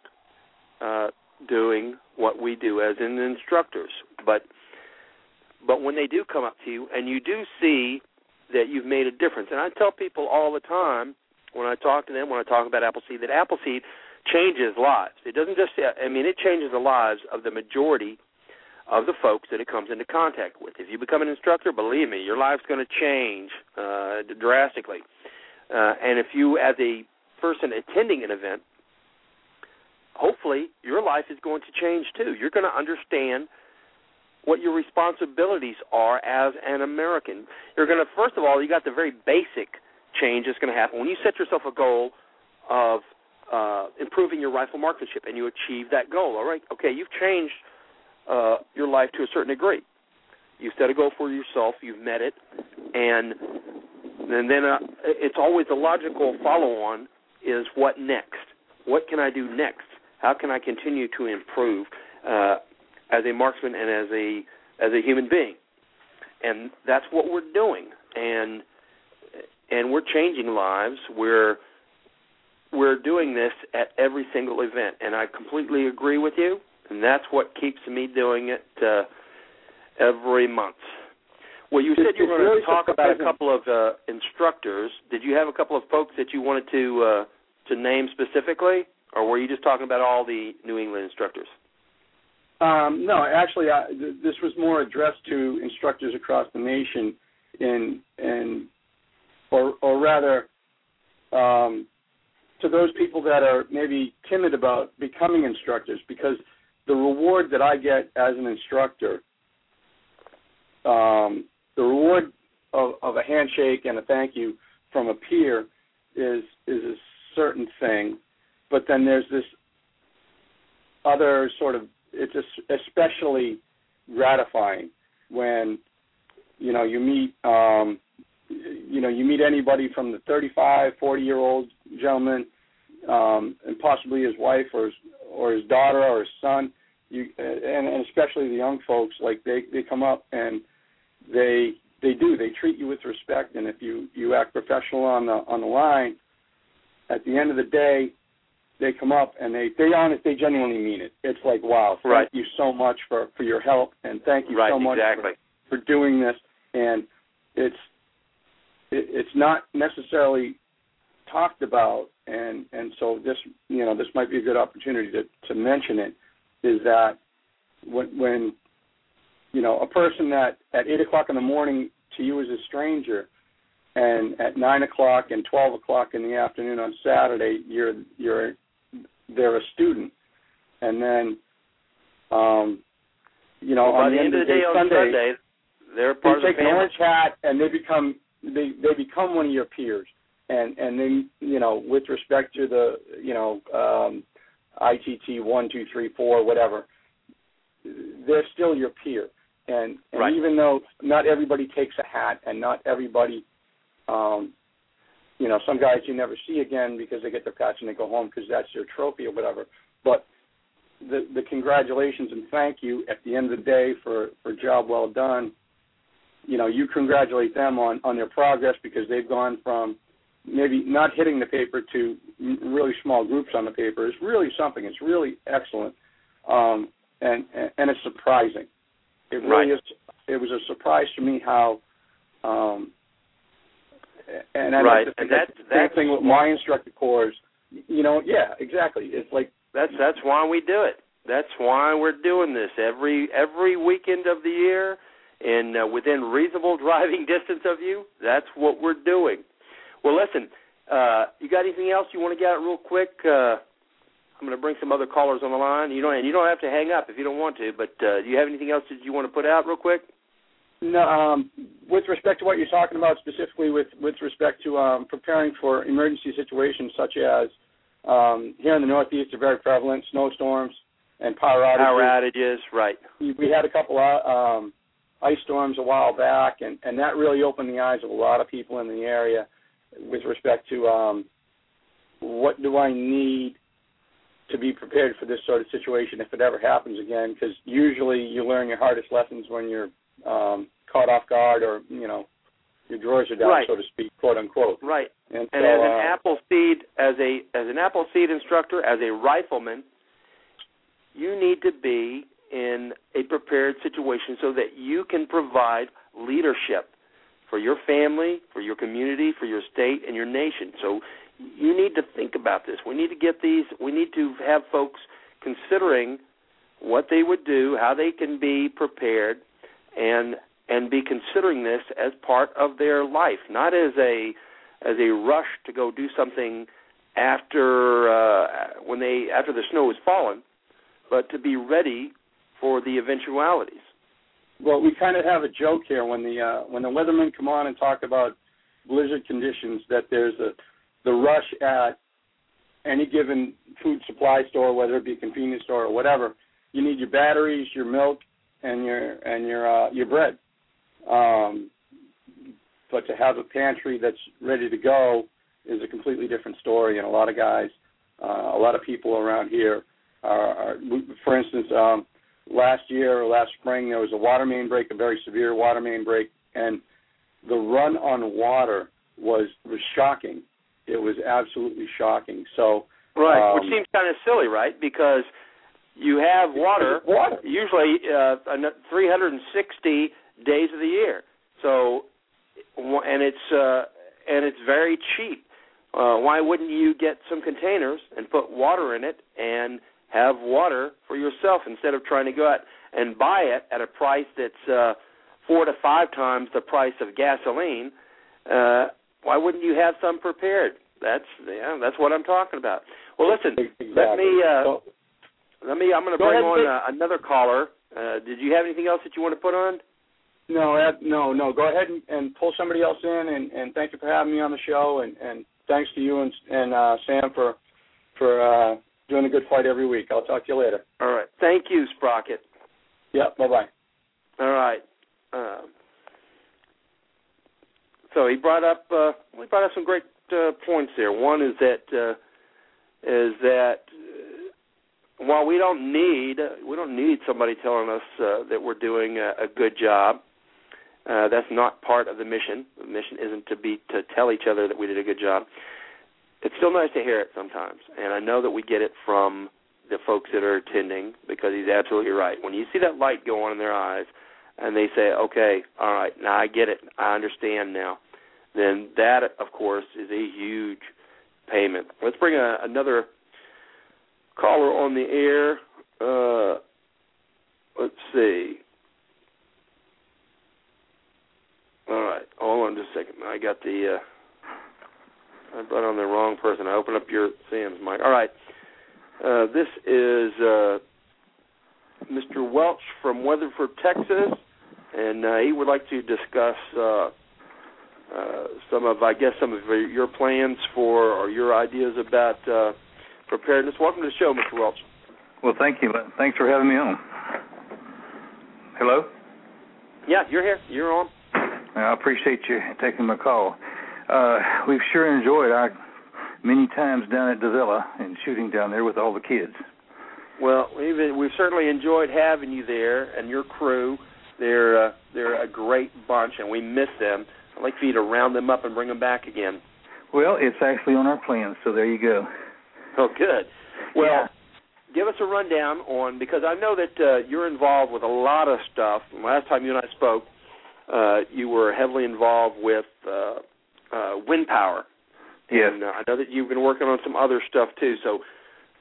uh, doing what we do as in instructors. But but when they do come up to you and you do see that you've made a difference, and I tell people all the time when I talk to them, when I talk about Appleseed, that Appleseed changes lives. It doesn't just, I mean, it changes the lives of the majority of the folks that it comes into contact with. If you become an instructor, believe me, your life's going to change uh, drastically. Uh, and if you, as a person attending an event, hopefully your life is going to change too. You're going to understand what your responsibilities are as an American. You're going to, first of all, you got the very basic change that's going to happen when you set yourself a goal of uh, improving your rifle marksmanship and you achieve that goal. All right, okay, you've changed uh, your life to a certain degree. You've set a goal for yourself, you've met it, and and then uh, it's always a logical follow-on is what next? What can I do next? How can I continue to improve uh, as a marksman and as a as a human being? And that's what we're doing. And and we're changing lives. We're we're doing this at every single event, and I completely agree with you. And that's what keeps me doing it uh, every month. Well, you said you were going to talk about a couple of uh, instructors. Did you have a couple of folks that you wanted to uh, to name specifically, or were you just talking about all the New England instructors? Um, no, actually, I, th- this was more addressed to instructors across the nation, in and or or rather, um, to those people that are maybe timid about becoming instructors, because the reward that I get as an instructor, um, the reward of, of a handshake and a thank you from a peer is is a certain thing, but then there's this other sort of it's especially gratifying when you know you meet um, you know you meet anybody from the 35, 40 year old gentleman um, and possibly his wife or his, or his daughter or his son. You and, and especially the young folks like they they come up and they they do they treat you with respect and if you you act professional on the on the line at the end of the day they come up and they they honest they genuinely mean it it's like wow thank right. you so much for for your help and thank you right, so much exactly. for, for doing this and it's it, it's not necessarily talked about and and so this you know this might be a good opportunity to to mention it is that when when you know, a person that at eight o'clock in the morning to you is a stranger, and at nine o'clock and twelve o'clock in the afternoon on Saturday, you're you're they're a student, and then, um, you know, well, on the, end of the day, day, on Sunday, Sunday, they're part they of take the an family. orange hat and they become they they become one of your peers, and and then you know, with respect to the you know, um, ITT one two three four whatever, they're still your peer and, and right. even though not everybody takes a hat and not everybody um you know some guys you never see again because they get their patch and they go home because that's their trophy or whatever. But the the congratulations and thank you at the end of the day for for job well done. You know you congratulate them on on their progress because they've gone from maybe not hitting the paper to really small groups on the paper. Is really something. It's really excellent. Um and and it's surprising. It really right. is. It was a surprise to me how, um, and I right. and that, that's same that's thing with my instructor corps. You know, yeah, exactly. It's like that's that's why we do it. That's why we're doing this every every weekend of the year, and uh, within reasonable <laughs> driving distance of you. That's what we're doing. Well, listen, uh, you got anything else you want to get out real quick? Uh, I'm going to bring some other callers on the line. You don't, and you don't have to hang up if you don't want to. But uh, do you have anything else that you want to put out real quick? No, um, with respect to what you're talking about specifically, with with respect to um, preparing for emergency situations such as um, here in the Northeast are very prevalent snowstorms and power outages. Power outages, right? We, we had a couple of um, ice storms a while back, and and that really opened the eyes of a lot of people in the area with respect to um, what do I need to be prepared for this sort of situation if it ever happens again. Because usually you learn your hardest lessons when you're um, caught off guard or you know your drawers are down, right. so to speak, quote unquote. Right. And, and as an uh, Appleseed, as a as an Appleseed instructor, as a rifleman, you need to be in a prepared situation so that you can provide leadership for your family, for your community, for your state, and your nation. So you need to think about this. We need to get these. We need to have folks considering what they would do, how they can be prepared, and and be considering this as part of their life, not as a as a rush to go do something after uh, when they after the snow has fallen, but to be ready for the eventualities. Well, we kind of have a joke here when the uh, when the weathermen come on and talk about blizzard conditions that there's a the rush at any given food supply store, whether it be a convenience store or whatever. You need your batteries, your milk, and your and your uh, your bread. Um, but to have a pantry that's ready to go is a completely different story. And a lot of guys, uh, a lot of people around here are, are for instance, um, last year or last spring there was a water main break, a very severe water main break, and the run on water was was shocking. It was absolutely shocking. So right, um, which seems kind of silly, right? Because you have water, water. usually uh, 360 days of the year. So, and it's uh, and it's very cheap. Uh, why wouldn't you get some containers and put water in it and have water for yourself instead of trying to go out and buy it at a price that's uh, four to five times the price of gasoline? Uh, why wouldn't you have some prepared? That's yeah, that's what I'm talking about. Well, listen, exactly. let me uh, let me. I'm going to Go bring on uh, another caller. Uh, did you have anything else that you want to put on? No, Ed, no, no. Go ahead and, and pull somebody else in, and, and thank you for having me on the show, and, and thanks to you and, and uh, Sam for for uh, doing a good fight every week. I'll talk to you later. All right. Thank you, Sprocket. Yep. Bye bye. All right. Um, so he brought up uh, he brought up some great uh, points there. One is that uh, is that while we don't need we don't need somebody telling us uh, that we're doing a, a good job. Uh, that's not part of the mission. The mission isn't to be to tell each other that we did a good job. It's still nice to hear it sometimes, and I know that we get it from the folks that are attending because he's absolutely right. When you see that light go on in their eyes, and they say, "Okay, all right, now I get it. I understand now," then that, of course, is a huge payment. Let's bring a, another caller on the air. Uh, let's see. All right, hold on just a second. I got the. Uh, I brought on the wrong person. I opened up your Sam's mic. All right. Uh, this is uh, Mr. Welch from Weatherford, Texas, and uh, he would like to discuss uh, uh, some of, I guess, some of your plans for or your ideas about uh, preparedness. Welcome to the show, Mr. Welch. Well, thank you. Thanks for having me on. Hello? Yeah, you're here. You're on. I appreciate you taking my call. Uh, we've sure enjoyed our many times down at Davilla and shooting down there with all the kids. Well, we've we've certainly enjoyed having you there and your crew. They're uh, they're a great bunch, and we miss them. I'd like for you to round them up and bring them back again. Well, it's actually on our plans, so there you go. <laughs> Oh, good. Well, Yeah. give us a rundown on because I know that uh, you're involved with a lot of stuff. Last time you and I spoke, uh, you were heavily involved with uh, uh, wind power. Yes. And uh, I know that you've been working on some other stuff too. So,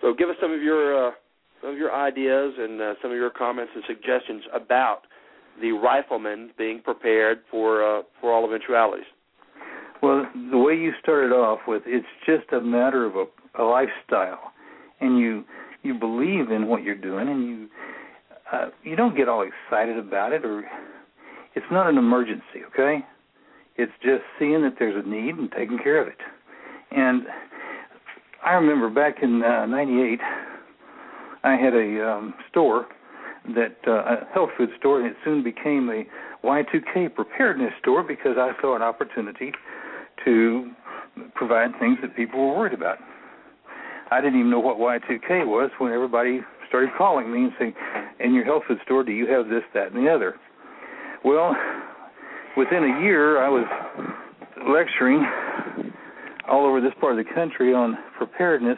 so give us some of your uh, some of your ideas and uh, some of your comments and suggestions about the riflemen being prepared for uh, for all eventualities. Well, the way you started off with, it's just a matter of a, a lifestyle, and you you believe in what you're doing, and you uh, you don't get all excited about it, or it's not an emergency, okay? It's just seeing that there's a need and taking care of it. And I remember back in uh, '98, I had a um, store that uh, a health food store, and it soon became a Y2K preparedness store because I saw an opportunity to provide things that people were worried about. I didn't even know what Y2K was when everybody started calling me and saying, "In your health food store, do you have this, that, and the other?" Well, within a year, I was lecturing all over this part of the country on preparedness,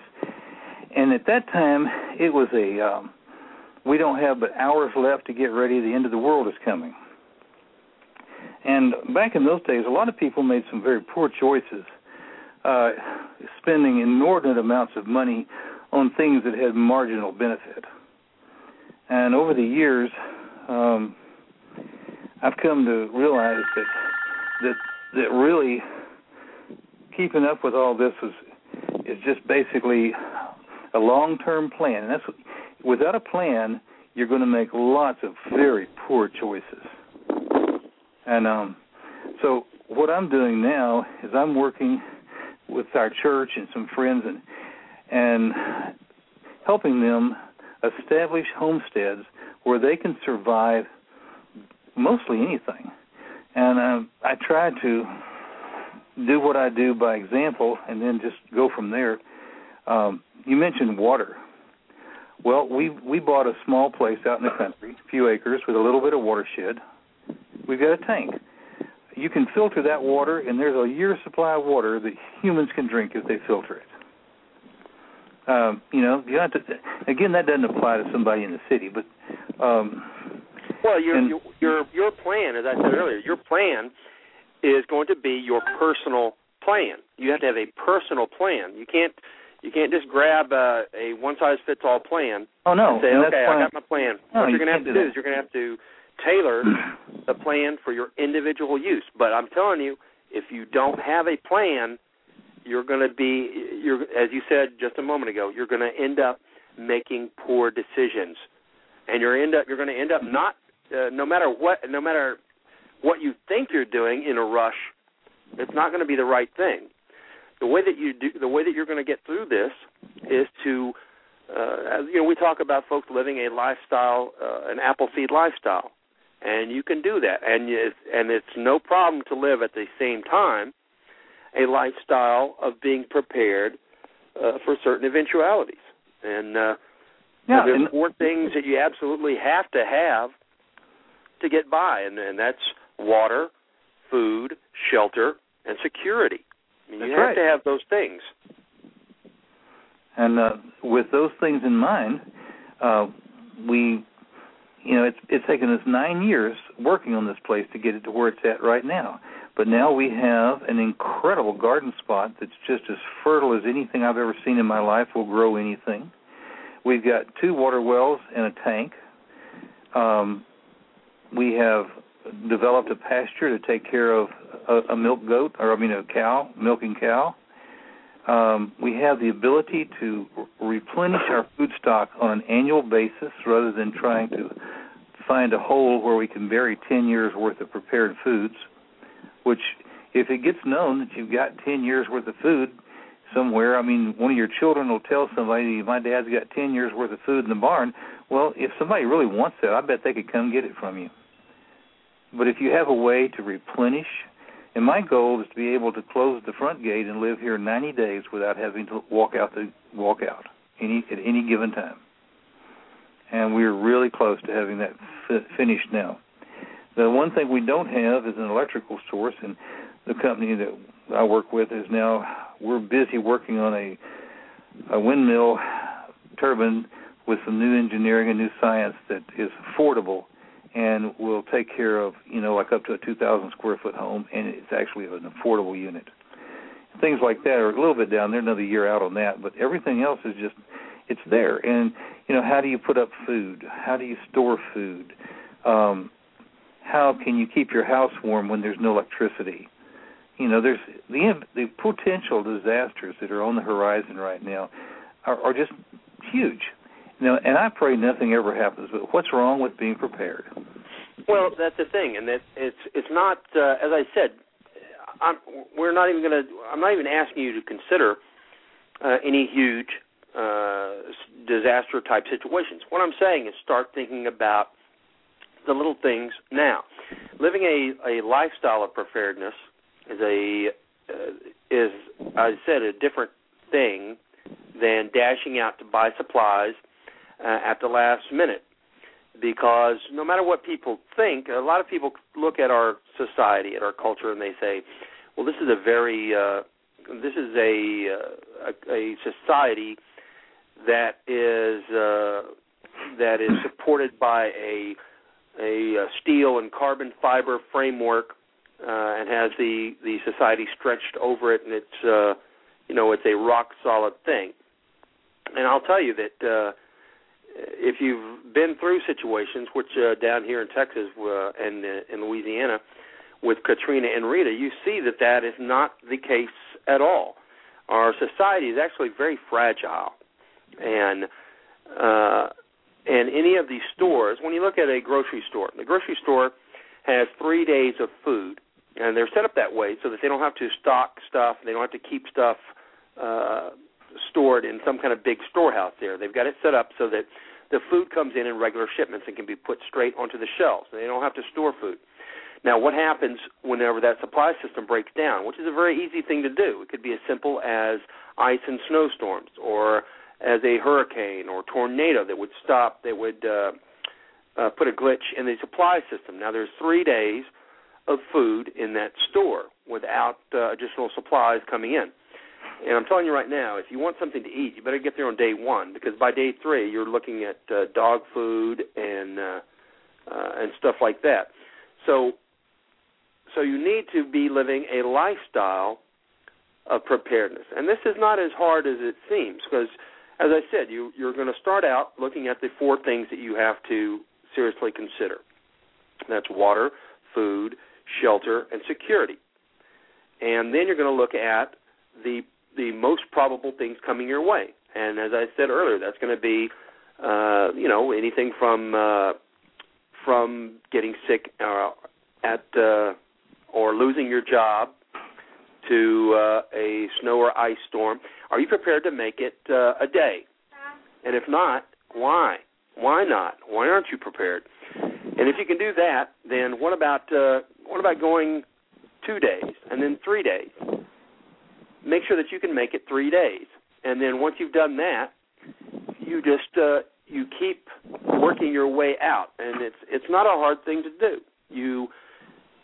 and at that time, it was a um, we don't have but hours left to get ready. The end of the world is coming. And back in those days, a lot of people made some very poor choices, uh, spending inordinate amounts of money on things that had marginal benefit. And over the years, um, I've come to realize that that that really keeping up with all this is is just basically a long-term plan, and that's without a plan, you're going to make lots of very poor choices. And um, so what I'm doing now is I'm working with our church and some friends and and helping them establish homesteads where they can survive mostly anything. And uh, I try to do what I do by example and then just go from there. Um, you mentioned water. Well, we we bought a small place out in the country, a few acres with a little bit of watershed. We've got a tank. You can filter that water, and there's a year's supply of water that humans can drink if they filter it. Um, you know, you have to. Again, that doesn't apply to somebody in the city, but. Um, well, your and, your your plan, as I said earlier, your plan is going to be your personal plan. You have to have a personal plan. You can't you can't just grab a, a one size fits all plan. Oh no! And say, and okay, I got my plan. No, what you you're going to have to do, do is you're going to have to tailor <clears throat> the plan for your individual use. But I'm telling you, if you don't have a plan, you're going to be you're as you said just a moment ago, you're going to end up making poor decisions, and you're end up you're going to end up not uh, no matter what no matter what you think you're doing in a rush, it's not going to be the right thing. The way that you do the way that you're going to get through this is to uh, you know we talk about folks living a lifestyle uh, an Appleseed lifestyle and you can do that and it's, and it's no problem to live at the same time a lifestyle of being prepared uh, for certain eventualities and uh yeah, there's and, four things that you absolutely have to have to get by and, and that's water food shelter and security you have right. to have those things. And uh, with those things in mind, uh, we, you know, it's it's taken us nine years working on this place to get it to where it's at right now. But now we have an incredible garden spot that's just as fertile as anything I've ever seen in my life. Will grow anything. We've got two water wells and a tank. Um, we have developed a pasture to take care of a, a milk goat, or I mean a cow, milking cow. Um, we have the ability to replenish our food stock on an annual basis rather than trying to find a hole where we can bury 10 years worth of prepared foods, which if it gets known that you've got 10 years worth of food somewhere, I mean, one of your children will tell somebody, my dad's got 10 years worth of food in the barn. Well, if somebody really wants that, I bet they could come get it from you. But if you have a way to replenish and my goal is to be able to close the front gate and live here 90 days without having to walk out the walk out any at any given time. And we're really close to having that fi- finished now. The one thing we don't have is an electrical source, and the company that I work with is now we're busy working on a a windmill turbine with some new engineering and new science that is affordable and will take care of you know like up to a 2,000 square foot home, and it's actually an affordable unit. Things like that are a little bit down there, another year out on that, but everything else is just it's there. And you know, how do you put up food? How do you store food? Um, how can you keep your house warm when there's no electricity? You know, there's the the potential disasters that are on the horizon right now are, are just huge. Now, and I pray nothing ever happens. But what's wrong with being prepared? Well, that's the thing, and that it's it's not uh, as I said. I'm, we're not even going to. I'm not even asking you to consider uh, any huge uh, disaster type situations. What I'm saying is start thinking about the little things now. Living a a lifestyle of preparedness is a uh, is I said a different thing than dashing out to buy supplies uh, at the last minute because no matter what people think, a lot of people look at our society, at our culture, and they say, "Well, this is a very uh, this is a, uh, a a society that is uh, that is supported by a a steel and carbon fiber framework uh, and has the the society stretched over it, and it's uh, you know it's a rock solid thing. And I'll tell you that uh, if you've been through situations, which uh, down here in Texas uh, and uh, in Louisiana with Katrina and Rita, you see that that is not the case at all. Our society is actually very fragile, and uh, and any of these stores, when you look at a grocery store, the grocery store has three days of food, and they're set up that way so that they don't have to stock stuff, they don't have to keep stuff uh, stored in some kind of big storehouse there. They've got it set up so that the food comes in in regular shipments and can be put straight onto the shelves. They don't have to store food. Now, what happens whenever that supply system breaks down, which is a very easy thing to do? It could be as simple as ice and snowstorms, or as a hurricane or tornado that would stop, that would uh, uh, put a glitch in the supply system. Now, there's three days of food in that store without uh, additional supplies coming in. And I'm telling you right now, if you want something to eat, you better get there on day one because by day three, you're looking at uh, dog food and uh, uh, and stuff like that. So so you need to be living a lifestyle of preparedness. And this is not as hard as it seems because, as I said, you, you're going to start out looking at the four things that you have to seriously consider. That's water, food, shelter, and security. And then you're going to look at the the most probable things coming your way. And as I said earlier, that's going to be, uh, you know, anything from uh, from getting sick uh, at uh, or losing your job to uh, a snow or ice storm, are you prepared to make it uh, a day? And if not, why? Why not? Why aren't you prepared? And if you can do that, then what about uh, what about going two days and then three days? Make sure that you can make it three days, and then once you've done that, you just uh, you keep working your way out, and it's it's not a hard thing to do. You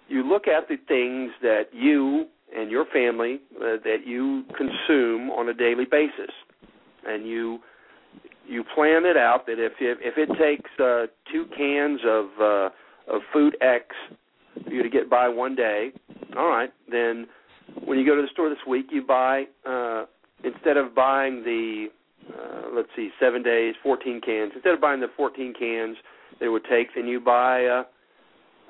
you look at the things that you and your family uh, that you consume on a daily basis, and you you plan it out that if if, if it takes uh, two cans of uh, of food X for you to get by one day, all right, then when you go to the store this week, you buy uh, instead of buying the uh, let's see, seven days, 14 cans. Instead of buying the 14 cans that it would take, then you buy uh,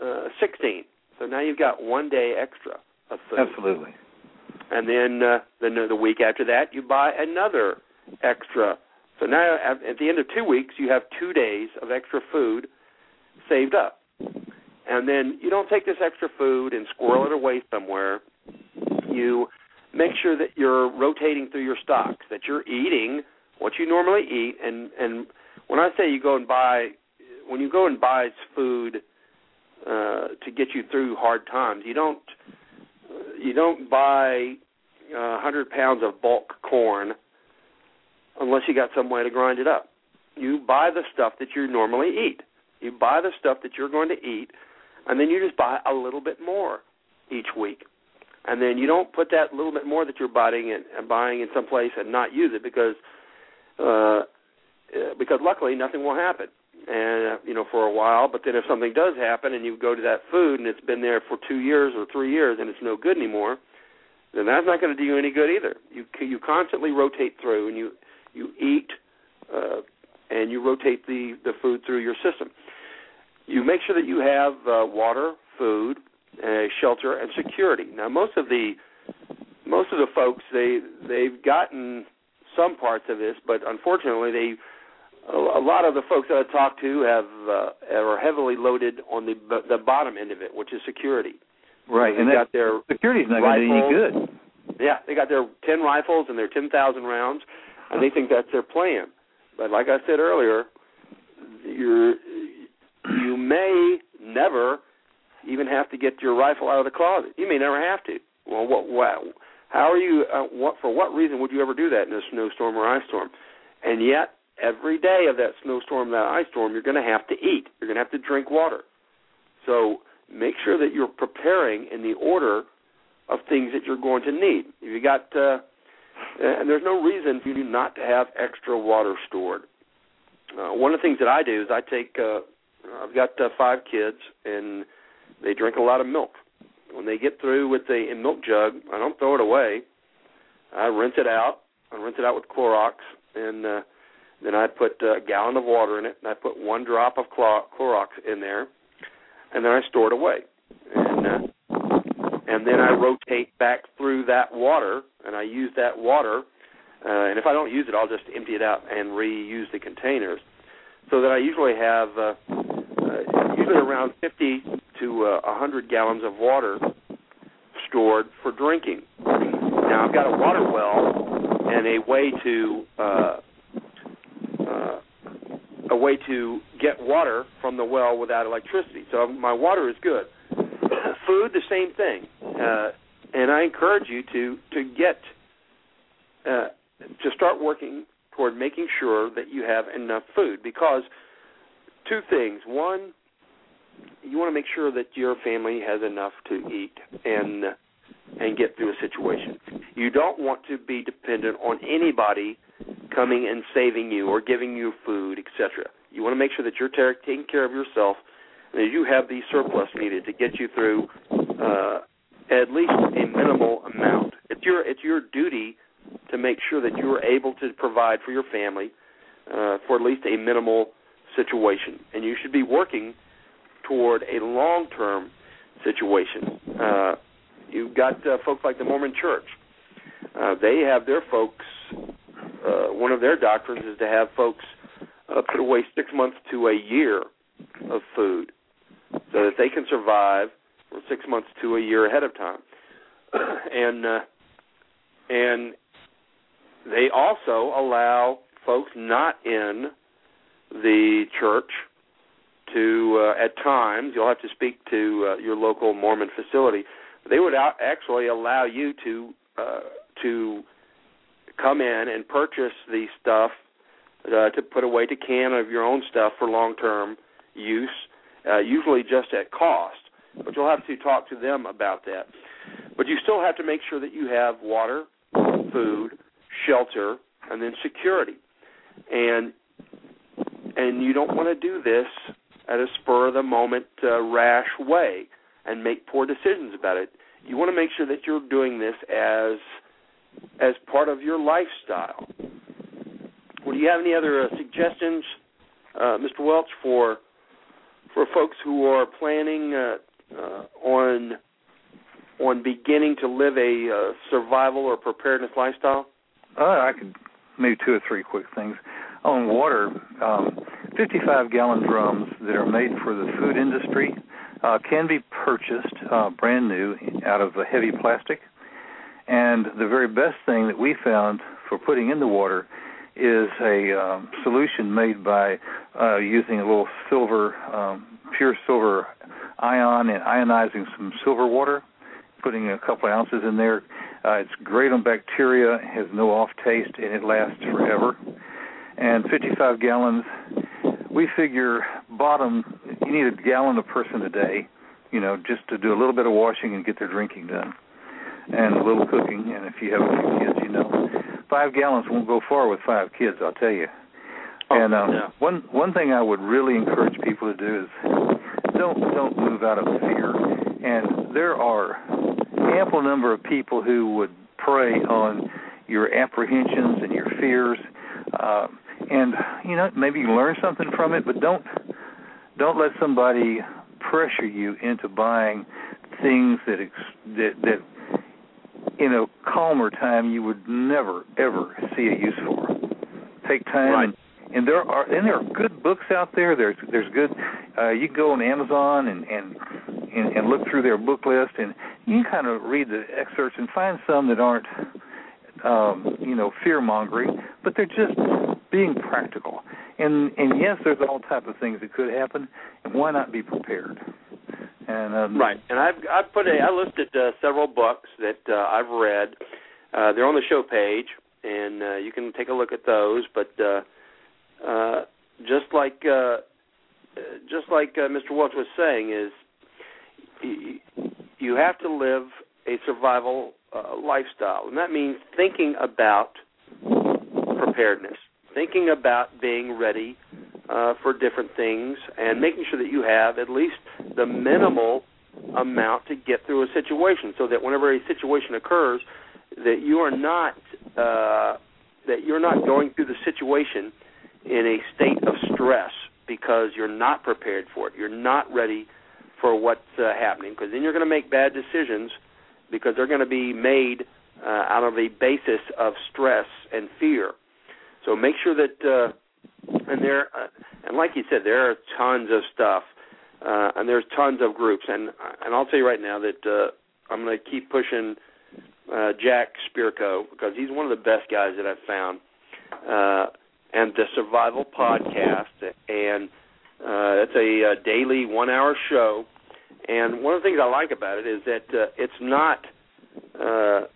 uh, 16 so now you've got one day extra of food. Absolutely. And then uh, the the week after that, you buy another extra. So now at, at the end of two weeks, you have two days of extra food saved up. And then you don't take this extra food and squirrel it away somewhere. You make sure that you're rotating through your stocks, that you're eating what you normally eat. And and when I say you go and buy, when you go and buy food uh, to get you through hard times. You don't you don't buy uh, a uh, hundred pounds of bulk corn unless you got some way to grind it up. You buy the stuff that you normally eat. You buy the stuff that you're going to eat, and then you just buy a little bit more each week. And then you don't put that little bit more that you're buying in, and buying in some place and not use it because uh, because luckily nothing will happen and uh, you know for a while. But then if something does happen and you go to that food and it's been there for 2 years or 3 years and it's no good anymore then that's not going to do you any good either. You you constantly rotate through and you you eat uh and you rotate the the food through your system. You make sure that you have uh, water food uh, shelter and security. Now most of the most of the folks they they've gotten some parts of this but unfortunately they a lot of the folks that I talk to have uh, are heavily loaded on the the bottom end of it, which is security. Right, And they got their security's not going to do any good. Yeah, they got their ten rifles and their ten thousand rounds, and they think that's their plan. But like I said earlier, you're you may never even have to get your rifle out of the closet. You may never have to. Well, what? Wow. How are you? Uh, what for? What reason would you ever do that in a snowstorm or ice storm? And yet, every day of that snowstorm, that ice storm, you're going to have to eat. You're going to have to drink water. So make sure that you're preparing in the order of things that you're going to need. If you got, uh, and there's no reason for you not to have extra water stored. uh, one of the things that I do is I take. Uh, I've got uh, five kids, and they drink a lot of milk. When they get through with the milk jug, I don't throw it away. I rinse it out. I rinse it out with Clorox, and uh, then I put a gallon of water in it, and I put one drop of Clorox in there, and then I store it away. And uh, and then I rotate back through that water, and I use that water. Uh, and if I don't use it, I'll just empty it out and reuse the containers. So that I usually have uh, uh, usually around 50 to uh, 100 gallons of water stored for drinking. Now I've got a water well and a way to uh, a way to get water from the well without electricity. So my water is good. <coughs> Food, the same thing. Uh, and I encourage you to to get uh, to start working toward making sure that you have enough food because two things. One, you want to make sure that your family has enough to eat and and get through a situation. You don't want to be dependent on anybody coming and saving you or giving you food, etc. You want to make sure that you're taking care of yourself and that you have the surplus needed to get you through uh, at least a minimal amount. It's your it's your duty to make sure that you are able to provide for your family uh, for at least a minimal situation, and you should be working toward a long-term situation. Uh, you've got uh, folks like the Mormon Church. Uh, they have their folks. Uh, one of their doctrines is to have folks uh, put away six months to a year of food, so that they can survive from six months to a year ahead of time. <clears throat> and uh, and they also allow folks not in the church to uh, at times you'll have to speak to uh, your local Mormon facility. They would out, actually allow you to uh, to come in and purchase the stuff uh, to put away to can of your own stuff for long term use, uh, usually just at cost. But you'll have to talk to them about that. But you still have to make sure that you have water, food, shelter, and then security. And and you don't want to do this at a spur of the moment uh, rash way and make poor decisions about it. You want to make sure that you're doing this as as part of your lifestyle. Well, do you have any other uh, suggestions, uh, Mr. Welch, for for folks who are planning uh, uh on on beginning to live a uh, survival or preparedness lifestyle? Uh, I could maybe two or three quick things on water. Um, 55 gallon drums that are made for the food industry uh, can be purchased uh, brand new out of a heavy plastic. And the very best thing that we found for putting in the water is a um, solution made by uh, using a little silver, um, pure silver ion and ionizing some silver water, putting a couple ounces in there. Uh, it's great on bacteria, has no off taste, and it lasts forever. And 55 gallons we figure bottom you need a gallon a person a day, you know, just to do a little bit of washing and get their drinking done, and a little cooking. And if you have a few kids, you know, five gallons won't go far with five kids. I'll tell you. Oh, and um, yeah. one one thing I would really encourage people to do is don't don't move out of fear. And there are ample number of people who would prey on your apprehensions and your fears. Uh, and you know maybe you learn something from it, but don't don't let somebody pressure you into buying things that ex- that that in a calmer time you would never ever see a use for. Take time right. and and there are and there are good books out there. There's there's good. Uh, you can go on Amazon and, and and and look through their book list, and you can kind of read the excerpts and find some that aren't um, you know fear mongering, but they're just being practical. And and yes, there's all type of things that could happen, and why not be prepared? And um, right, and I've I've put a I listed uh, several books that uh, I've read. Uh, they're on the show page, and uh, you can take a look at those. But uh, uh, just like uh, just like uh, Mr. Welch was saying, is you, you have to live a survival uh, lifestyle, and that means thinking about preparedness thinking about being ready uh, for different things, and making sure that you have at least the minimal amount to get through a situation, so that whenever a situation occurs, that you are not uh, that you're not going through the situation in a state of stress because you're not prepared for it. You're not ready for what's uh, happening because then you're going to make bad decisions because they're going to be made uh, out of a basis of stress and fear. So make sure that uh, and there uh, and like you said there are tons of stuff uh, and there's tons of groups and and I'll tell you right now that uh, I'm going to keep pushing uh, Jack Spirko because he's one of the best guys that I've found. Uh, and the Survival Podcast, and uh, it's a, a daily one-hour show. And one of the things I like about it is that uh, it's not uh,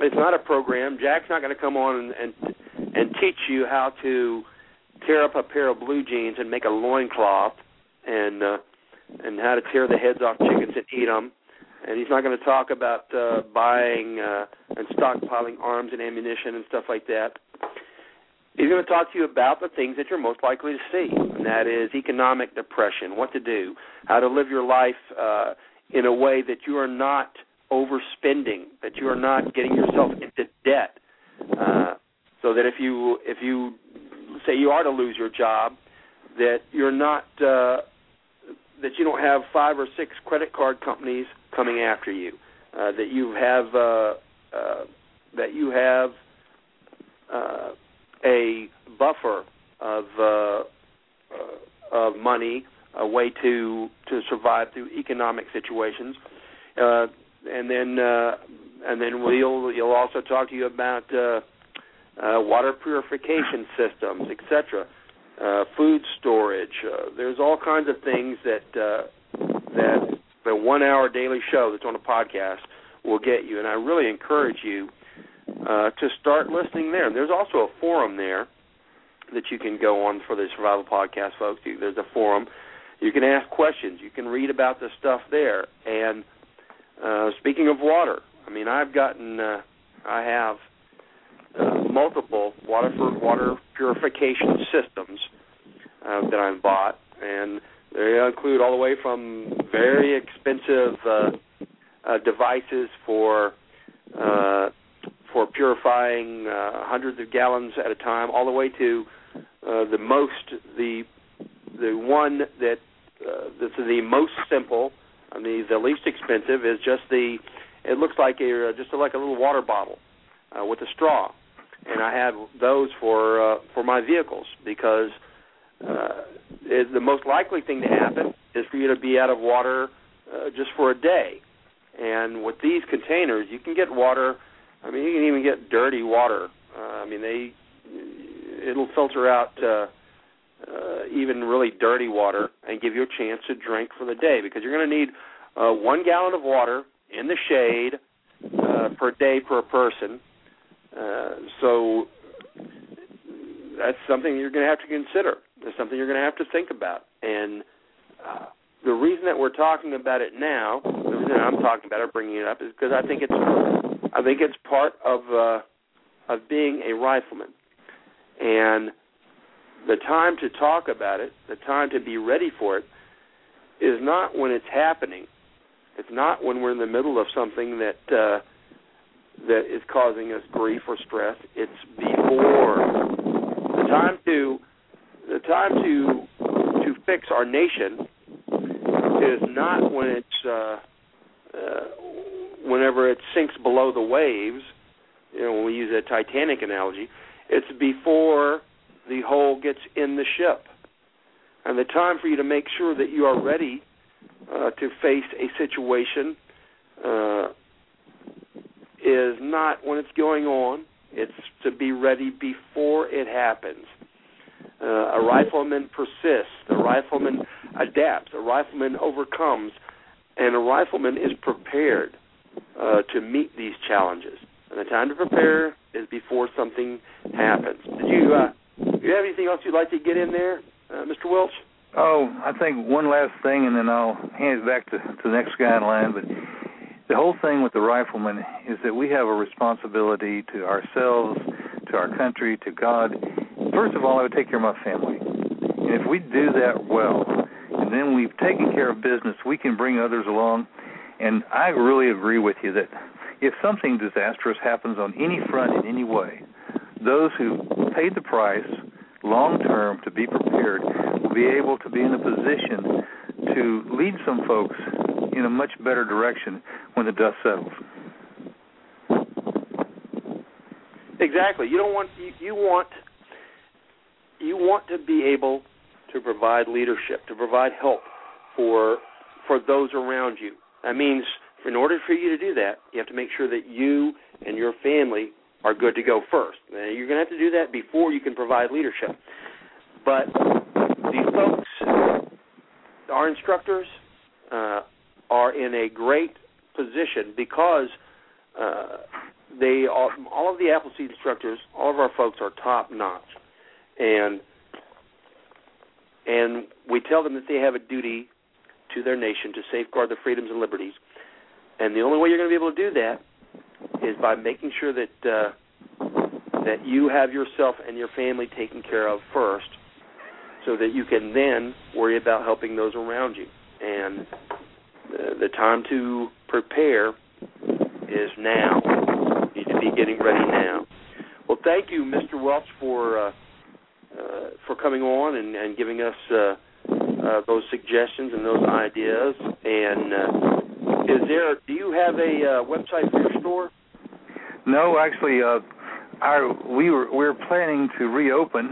it's not a program. Jack's not going to come on and, and and teach you how to tear up a pair of blue jeans and make a loincloth and uh, and how to tear the heads off chickens and eat them. And he's not going to talk about uh, buying uh, and stockpiling arms and ammunition and stuff like that. He's going to talk to you about the things that you're most likely to see, and that is economic depression, what to do, how to live your life uh, in a way that you are not overspending, that you are not getting yourself into debt, uh, so that if you if you say you are to lose your job, that you're not uh, that you don't have five or six credit card companies coming after you, uh, that you have uh, uh, that you have. Uh, a buffer of uh, uh, of money, a way to to survive through economic situations, uh, and then uh, and then we'll you'll also talk to you about uh, uh, water purification systems, etc. Uh, food storage. Uh, there's all kinds of things that uh, that the one-hour daily show that's on a podcast will get you, and I really encourage you uh, to start listening there. There's also a forum there that you can go on for the Survival Podcast, folks. There's a forum. You can ask questions. You can read about the stuff there. And uh, speaking of water, I mean, I've gotten, uh, I have multiple water for water purification systems uh, that I've bought, and they include all the way from very expensive uh, uh, devices for uh, for purifying uh, hundreds of gallons at a time, all the way to uh, the most the the one that uh, that's the most simple, I mean the least expensive is just the it looks like a uh, just like a little water bottle uh, with a straw, and I have those for uh, for my vehicles because uh, it, the most likely thing to happen is for you to be out of water uh, just for a day, and with these containers you can get water I mean, you can even get dirty water. Uh, I mean, they it'll filter out uh, uh, even really dirty water and give you a chance to drink for the day because you're going to need uh, one gallon of water in the shade uh, per day per person. Uh, so that's something you're going to have to consider. It's something you're going to have to think about. And uh, the reason that we're talking about it now, the reason I'm talking about it, bringing it up, is because I think it's I think it's part of uh, of being a rifleman, and the time to talk about it, the time to be ready for it, is not when it's happening. It's not when we're in the middle of something that uh, that is causing us grief or stress. It's before the time to the time to to fix our nation is not when it's uh, uh, whenever it sinks below the waves, you know, when we use a Titanic analogy, it's before the hole gets in the ship. And the time for you to make sure that you are ready uh, to face a situation uh, is not when it's going on. It's to be ready before it happens. Uh, a rifleman persists. A rifleman adapts. A rifleman overcomes. And a rifleman is prepared uh, to meet these challenges. And the time to prepare is before something happens. Did you uh, do you have anything else you'd like to get in there, uh, Mr. Welch? Oh, I think one last thing, and then I'll hand it back to, to the next guy in line. But the whole thing with the rifleman is that we have a responsibility to ourselves, to our country, to God. First of all, I would take care of my family. And if we do that well, and then we've taken care of business, we can bring others along. And I really agree with you that if something disastrous happens on any front in any way, those who paid the price long term to be prepared will be able to be in a position to lead some folks in a much better direction when the dust settles. Exactly. You don't want you, you want you want to be able to provide leadership, to provide help for for those around you. That means in order for you to do that, you have to make sure that you and your family are good to go first. Now, you're going to have to do that before you can provide leadership. But these folks, our instructors, uh, are in a great position because uh, they are, all of the Appleseed instructors, all of our folks are top notch, and and we tell them that they have a duty to their nation to safeguard the freedoms and liberties, and the only way you're going to be able to do that is by making sure that uh, that you have yourself and your family taken care of first, so that you can then worry about helping those around you. And the, the time to prepare is now. You need to be getting ready now. Well, thank you, Mr. Welch, for uh, uh, for coming on and, and giving us uh, uh, those suggestions and those ideas. And uh, is there? Do you have a uh, website for your store? No, actually, uh, our we were we're planning to reopen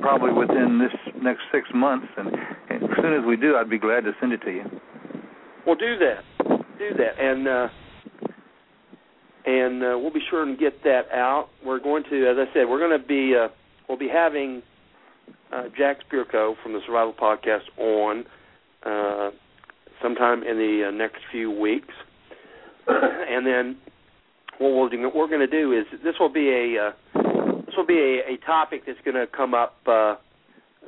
probably within this next six months, and as soon as we do, I'd be glad to send it to you. Well, do that, do that, and uh, and uh, we'll be sure and get that out. We're going to, as I said, we're going to be uh, we'll be having uh, Jack Spirko from the Survival Podcast on uh, sometime in the uh, next few weeks, <coughs> and then what we'll do, what we're going to do is this will be a uh, this will be a, a topic that's going to come up uh,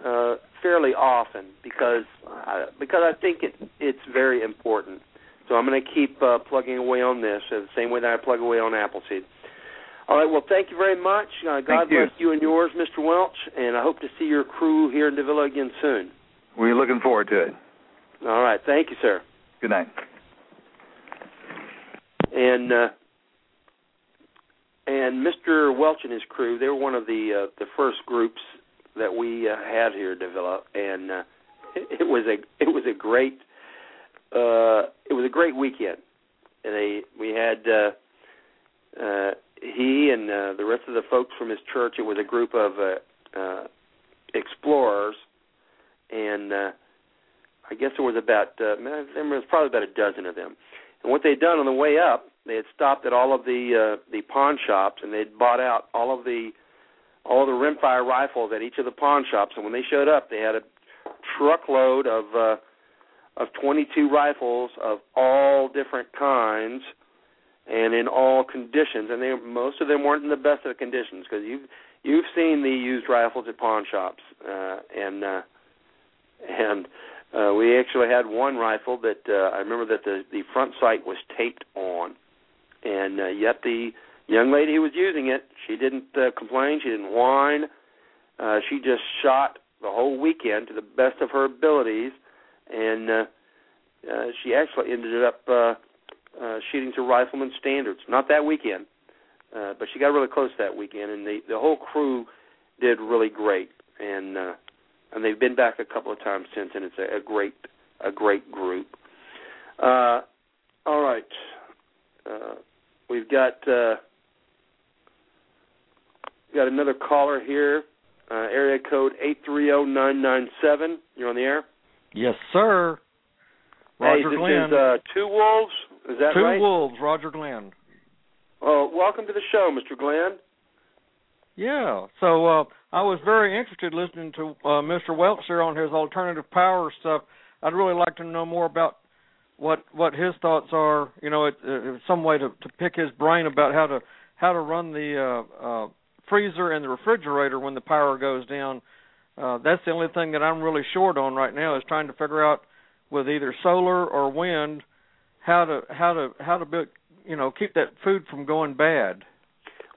uh, fairly often because uh, because I think it it's very important. So I'm going to keep uh, plugging away on this uh, the same way that I plug away on Appleseed. All right. Well, thank you very much. Uh, God Thank you. bless you and yours, Mr. Welch, and I hope to see your crew here in Davilla again soon. We're looking forward to it. All right. Thank you, sir. Good night. And uh, and Mr. Welch and his crew, they were one of the uh, the first groups that we uh, had here Davilla, and uh, it, it was a it was a great uh, it was a great weekend. And they we had uh, uh, he and uh, the rest of the folks from his church. It was a group of uh, uh, explorers, and uh, I guess there was about uh, there was probably about a dozen of them. And what they'd done on the way up, they had stopped at all of the uh, the pawn shops, and they'd bought out all of the all the rimfire rifles at each of the pawn shops. And when they showed up, they had a truckload of uh, of 22 rifles of all different kinds and in all conditions. And they most of them weren't in the best of conditions because you've you've seen the used rifles at pawn shops, uh, and uh, and uh, we actually had one rifle that uh, I remember that the the front sight was taped on, and uh, yet the young lady who was using it, she didn't uh, complain, she didn't whine, uh, she just shot the whole weekend to the best of her abilities, and uh, uh, she actually ended up uh, uh, shooting to rifleman standards. Not that weekend, uh, but she got really close that weekend, and the the whole crew did really great, and uh, and they've been back a couple of times since, and it's a, a great a great group. Uh, all right, uh, we've got uh, got another caller here, uh, area code eight three zero nine nine seven. You're on the air. Yes, sir. Roger hey, this Glenn. is uh, Two Wolves. Is that Two right? Wolves, Roger Glenn. Oh, welcome to the show, Mr. Glenn. Yeah. So uh I was very interested listening to uh Mr. Welch there on his alternative power stuff. I'd really like to know more about what what his thoughts are, you know, it, uh, some way to to pick his brain about how to how to run the uh uh freezer and the refrigerator when the power goes down. Uh that's the only thing that I'm really short on right now is trying to figure out with either solar or wind how to how to how to build, you know, keep that food from going bad.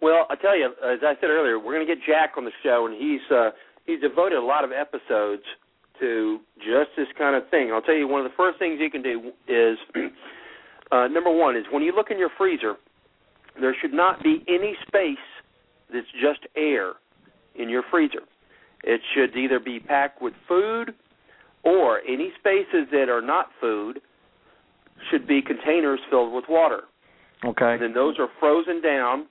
Well, I tell you, as I said earlier, we're going to get Jack on the show, and he's uh, he's devoted a lot of episodes to just this kind of thing. I'll tell you one of the first things you can do is <clears throat> uh, number one is when you look in your freezer, there should not be any space that's just air in your freezer. It should either be packed with food or any spaces that are not food should be containers filled with water. Okay. And then those are frozen down,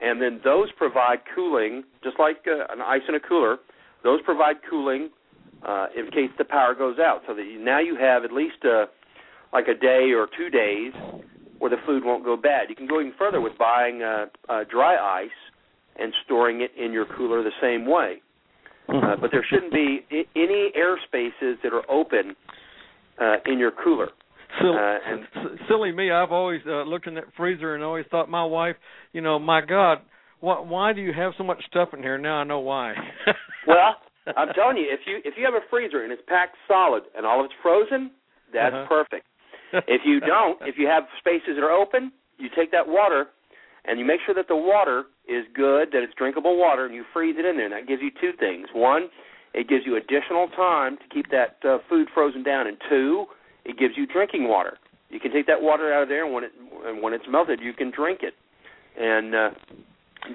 and then those provide cooling, just like uh, an ice in a cooler. Those provide cooling uh, in case the power goes out, so that you, now you have at least a, uh, like a day or two days where the food won't go bad. You can go even further with buying uh, uh, dry ice and storing it in your cooler the same way. Uh, but there shouldn't be I- any air spaces that are open uh, in your cooler. Silly, Uh, and- s- silly me. I've always uh, looked in that freezer and always thought, my wife, you know, my God, why, why do you have so much stuff in here? Now I know why. <laughs> Well, I'm telling you, if you if you have a freezer and it's packed solid and all of it's frozen, that's Uh-huh. perfect. <laughs> If you don't, if you have spaces that are open, you take that water and you make sure that the water is good, that it's drinkable water, and you freeze it in there. And that gives you two things. One, it gives you additional time to keep that uh, food frozen down, and two, it gives you drinking water. You can take that water out of there, and when it and when it's melted, you can drink it. And uh,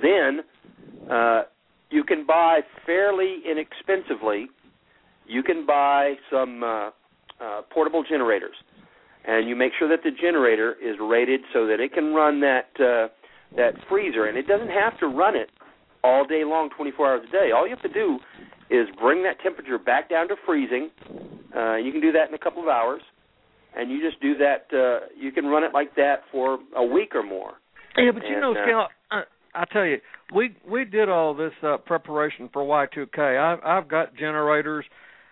then uh, you can buy fairly inexpensively. You can buy some uh, uh, portable generators, and you make sure that the generator is rated so that it can run that uh, that freezer, and it doesn't have to run it all day long, 24 hours a day. All you have to do is bring that temperature back down to freezing. Uh, you can do that in a couple of hours, and you just do that. Uh, you can run it like that for a week or more. Yeah, but you know, And, uh, Scout, I, I tell you, we we did all this uh, preparation for Y2K. I've I've got generators.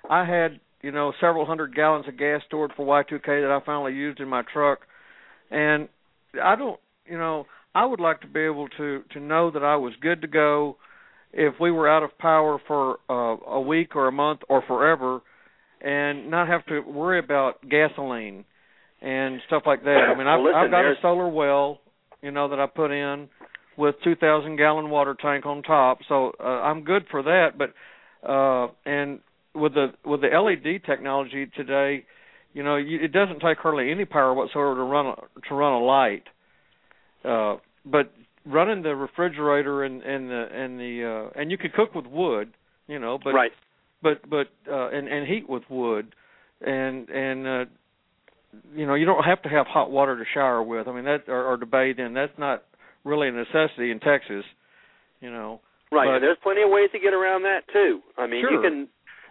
I had you know several hundred gallons of gas stored for Y2K that I finally used in my truck, and I don't, you know, I would like to be able to to know that I was good to go if we were out of power for uh, a week or a month or forever, and not have to worry about gasoline and stuff like that. I mean, I've, Well, listen, I've got a solar well, you know, that I put in with 2,000 gallon water tank on top, so uh, I'm good for that. But uh, and with the with the LED technology today, you know, you, it doesn't take hardly any power whatsoever to run a, to run a light. Uh, but running the refrigerator and and the and the uh, and you could cook with wood, you know, but right. but but uh and and heat with wood and and uh you know you don't have to have hot water to shower with i mean that or, or to bathe in that's not really a necessity in texas you know Right. But- there's plenty of ways to get around that too. I mean, you can,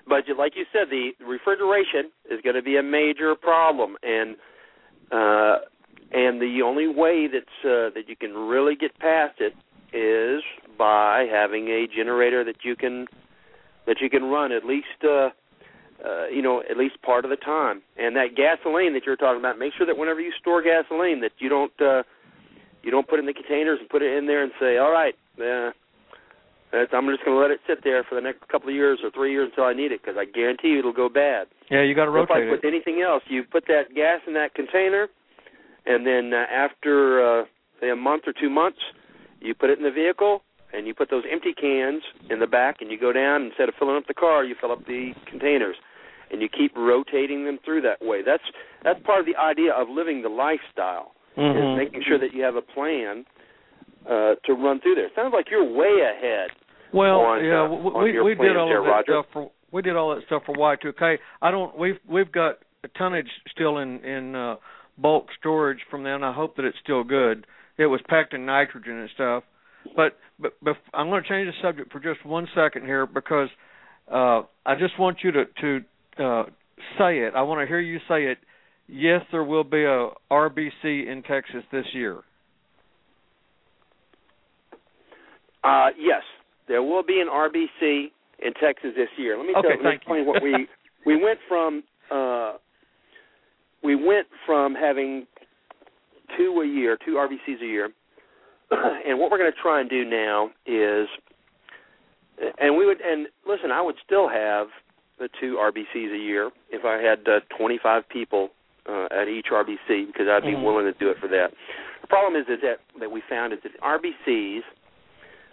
but you- like you said, the refrigeration is going to be a major problem, and uh, and the only way that's uh, that you can really get past it is by having a generator that you can that you can run at least uh, uh, you know at least part of the time. And that gasoline that you're talking about, make sure that whenever you store gasoline, that you don't uh, you don't put it in the containers and put it in there and say, all right. Uh, I'm just going to let it sit there for the next couple of years or three years until I need it because I guarantee you it'll go bad. yeah you got to rotate Just like rotate with anything else, you put that gas in that container, and then uh, after uh, say a month or two months, you put it in the vehicle, and you put those empty cans in the back, and you go down instead of filling up the car, you fill up the containers, and you keep rotating them through that way. That's that's part of the idea of living the lifestyle Mhm. is making sure that you have a plan uh, to run through there. Sounds like you're way ahead. well on, yeah uh, on we we did all there, of that Roger. stuff for we did all that stuff for y2k i don't we've we've got a tonnage still in in uh bulk storage from then i hope that it's still good. It was packed in nitrogen and stuff. But but, but i'm going to change the subject for just one second here because uh i just want you to to uh say it. I want to hear you say it. Yes there will be a rbc in texas this year. Uh, yes, there will be an RBC in Texas this year. Let me Okay, tell let me explain what we we went from uh, we went from having two a year, two RBCs a year, <clears throat> and what we're going to try and do now is, and we would and listen, I would still have the two RBCs a year if I had uh, 25 people uh, at each RBC because I'd be Mhm. willing to do it for that. The problem is, is that that we found is that RBCs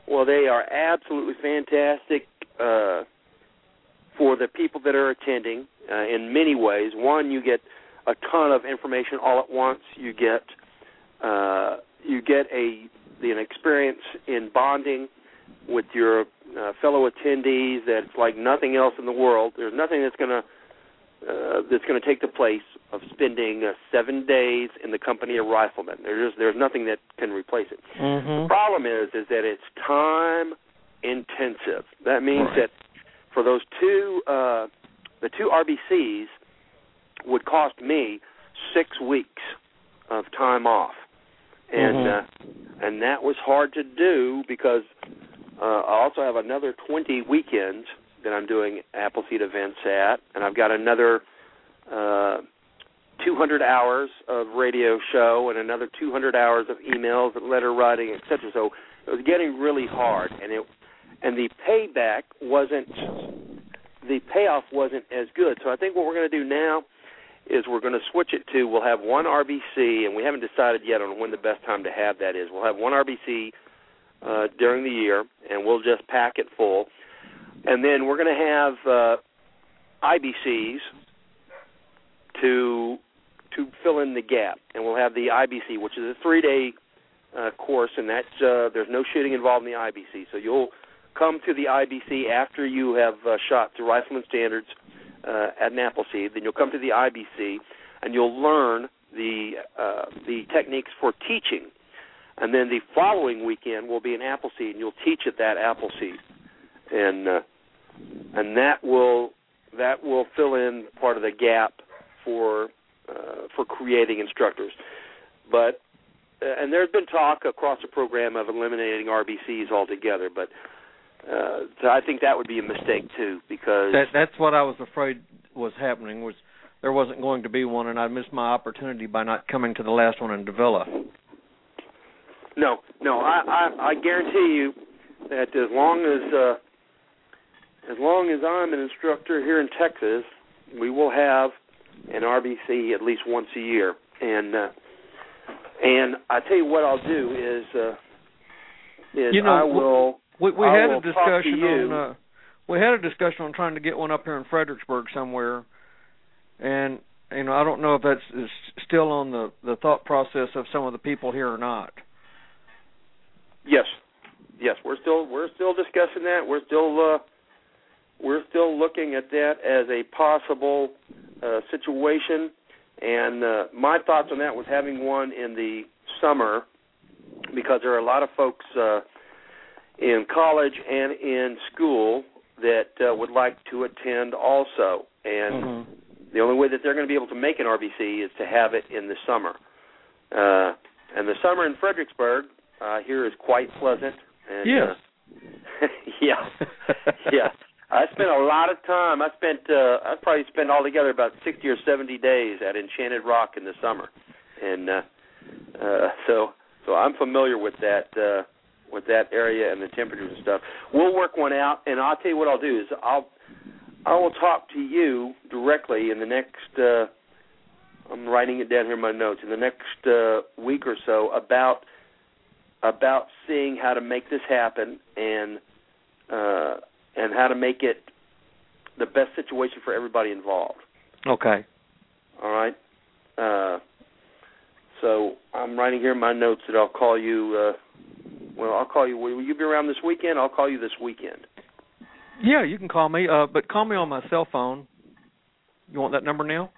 well, they are absolutely fantastic uh, for the people that are attending uh, in many ways. One, you get a ton of information all at once. You get uh, you get a an experience in bonding with your uh, fellow attendees that's like nothing else in the world. There's nothing that's going to uh, that's going to take the place of spending uh, seven days in the company of riflemen. There's there's nothing that can replace it. Mm-hmm. The problem is is that it's time intensive. That means Right. that for those two uh, the two RBCs would cost me six weeks of time off, and Mhm. uh, and that was hard to do because uh, I also have another 20 weekends that I'm doing Appleseed events at, and I've got another uh, 200 hours of radio show and another 200 hours of emails and letter writing, etc. So it was getting really hard, and it and the payback wasn't the payoff wasn't as good. So I think what we're going to do now is we're going to switch it to we'll have one RBC, and we haven't decided yet on when the best time to have that is. We'll have one RBC uh, during the year, and we'll just pack it full, and then we're going to have uh, IBCs to to fill in the gap, and we'll have the IBC, which is a three-day uh, course, and that's uh, there's no shooting involved in the IBC. So you'll come to the IBC after you have uh, shot to Rifleman Standards uh, at an Appleseed. Then you'll come to the IBC, and you'll learn the uh, the techniques for teaching. And then the following weekend will be an Appleseed, and you'll teach at that Appleseed, and uh, and that will that will fill in part of the gap for uh, for creating instructors. But uh, and there's been talk across the program of eliminating RBCs altogether, but uh, so I think that would be a mistake too because That that's what I was afraid was happening was there wasn't going to be one, and I missed my opportunity by not coming to the last one in Davilla. no, no, I, I I guarantee you that as long as uh, as long as I'm an instructor here in Texas, we will have an RBC at least once a year, and uh, and I tell you what I'll do is uh, is You know, I will. We we I had a discussion on uh, we had a discussion on trying to get one up here in Fredericksburg somewhere, and you know I don't know if that's is still on the the thought process of some of the people here or not. Yes, yes, we're still we're still discussing that. We're still uh, we're still looking at that as a possible uh, situation. And uh, my thoughts on that was having one in the summer because there are a lot of folks uh, in college and in school that uh, would like to attend also. And Mhm. the only way that they're going to be able to make an RBC is to have it in the summer. Uh, and the summer in Fredericksburg uh, here is quite pleasant. And, Yes. Uh, <laughs> yeah. yeah. I spent a lot of time. I spent uh I probably spent altogether about 60 or 70 days at Enchanted Rock in the summer. And uh uh so so I'm familiar with that uh with that area and the temperatures and stuff. We'll work one out and I'll tell you what I'll do is I'll I will talk to you directly in the next uh I'm writing it down here in my notes in the next uh week or so about about seeing how to make this happen and uh and how to make it the best situation for everybody involved. Okay. All right. Uh, so I'm writing here in my notes that I'll call you. Uh, well, I'll call you. Will you be around this weekend? I'll call you this weekend. Yeah, you can call me, uh, but call me on my cell phone. You want that number now?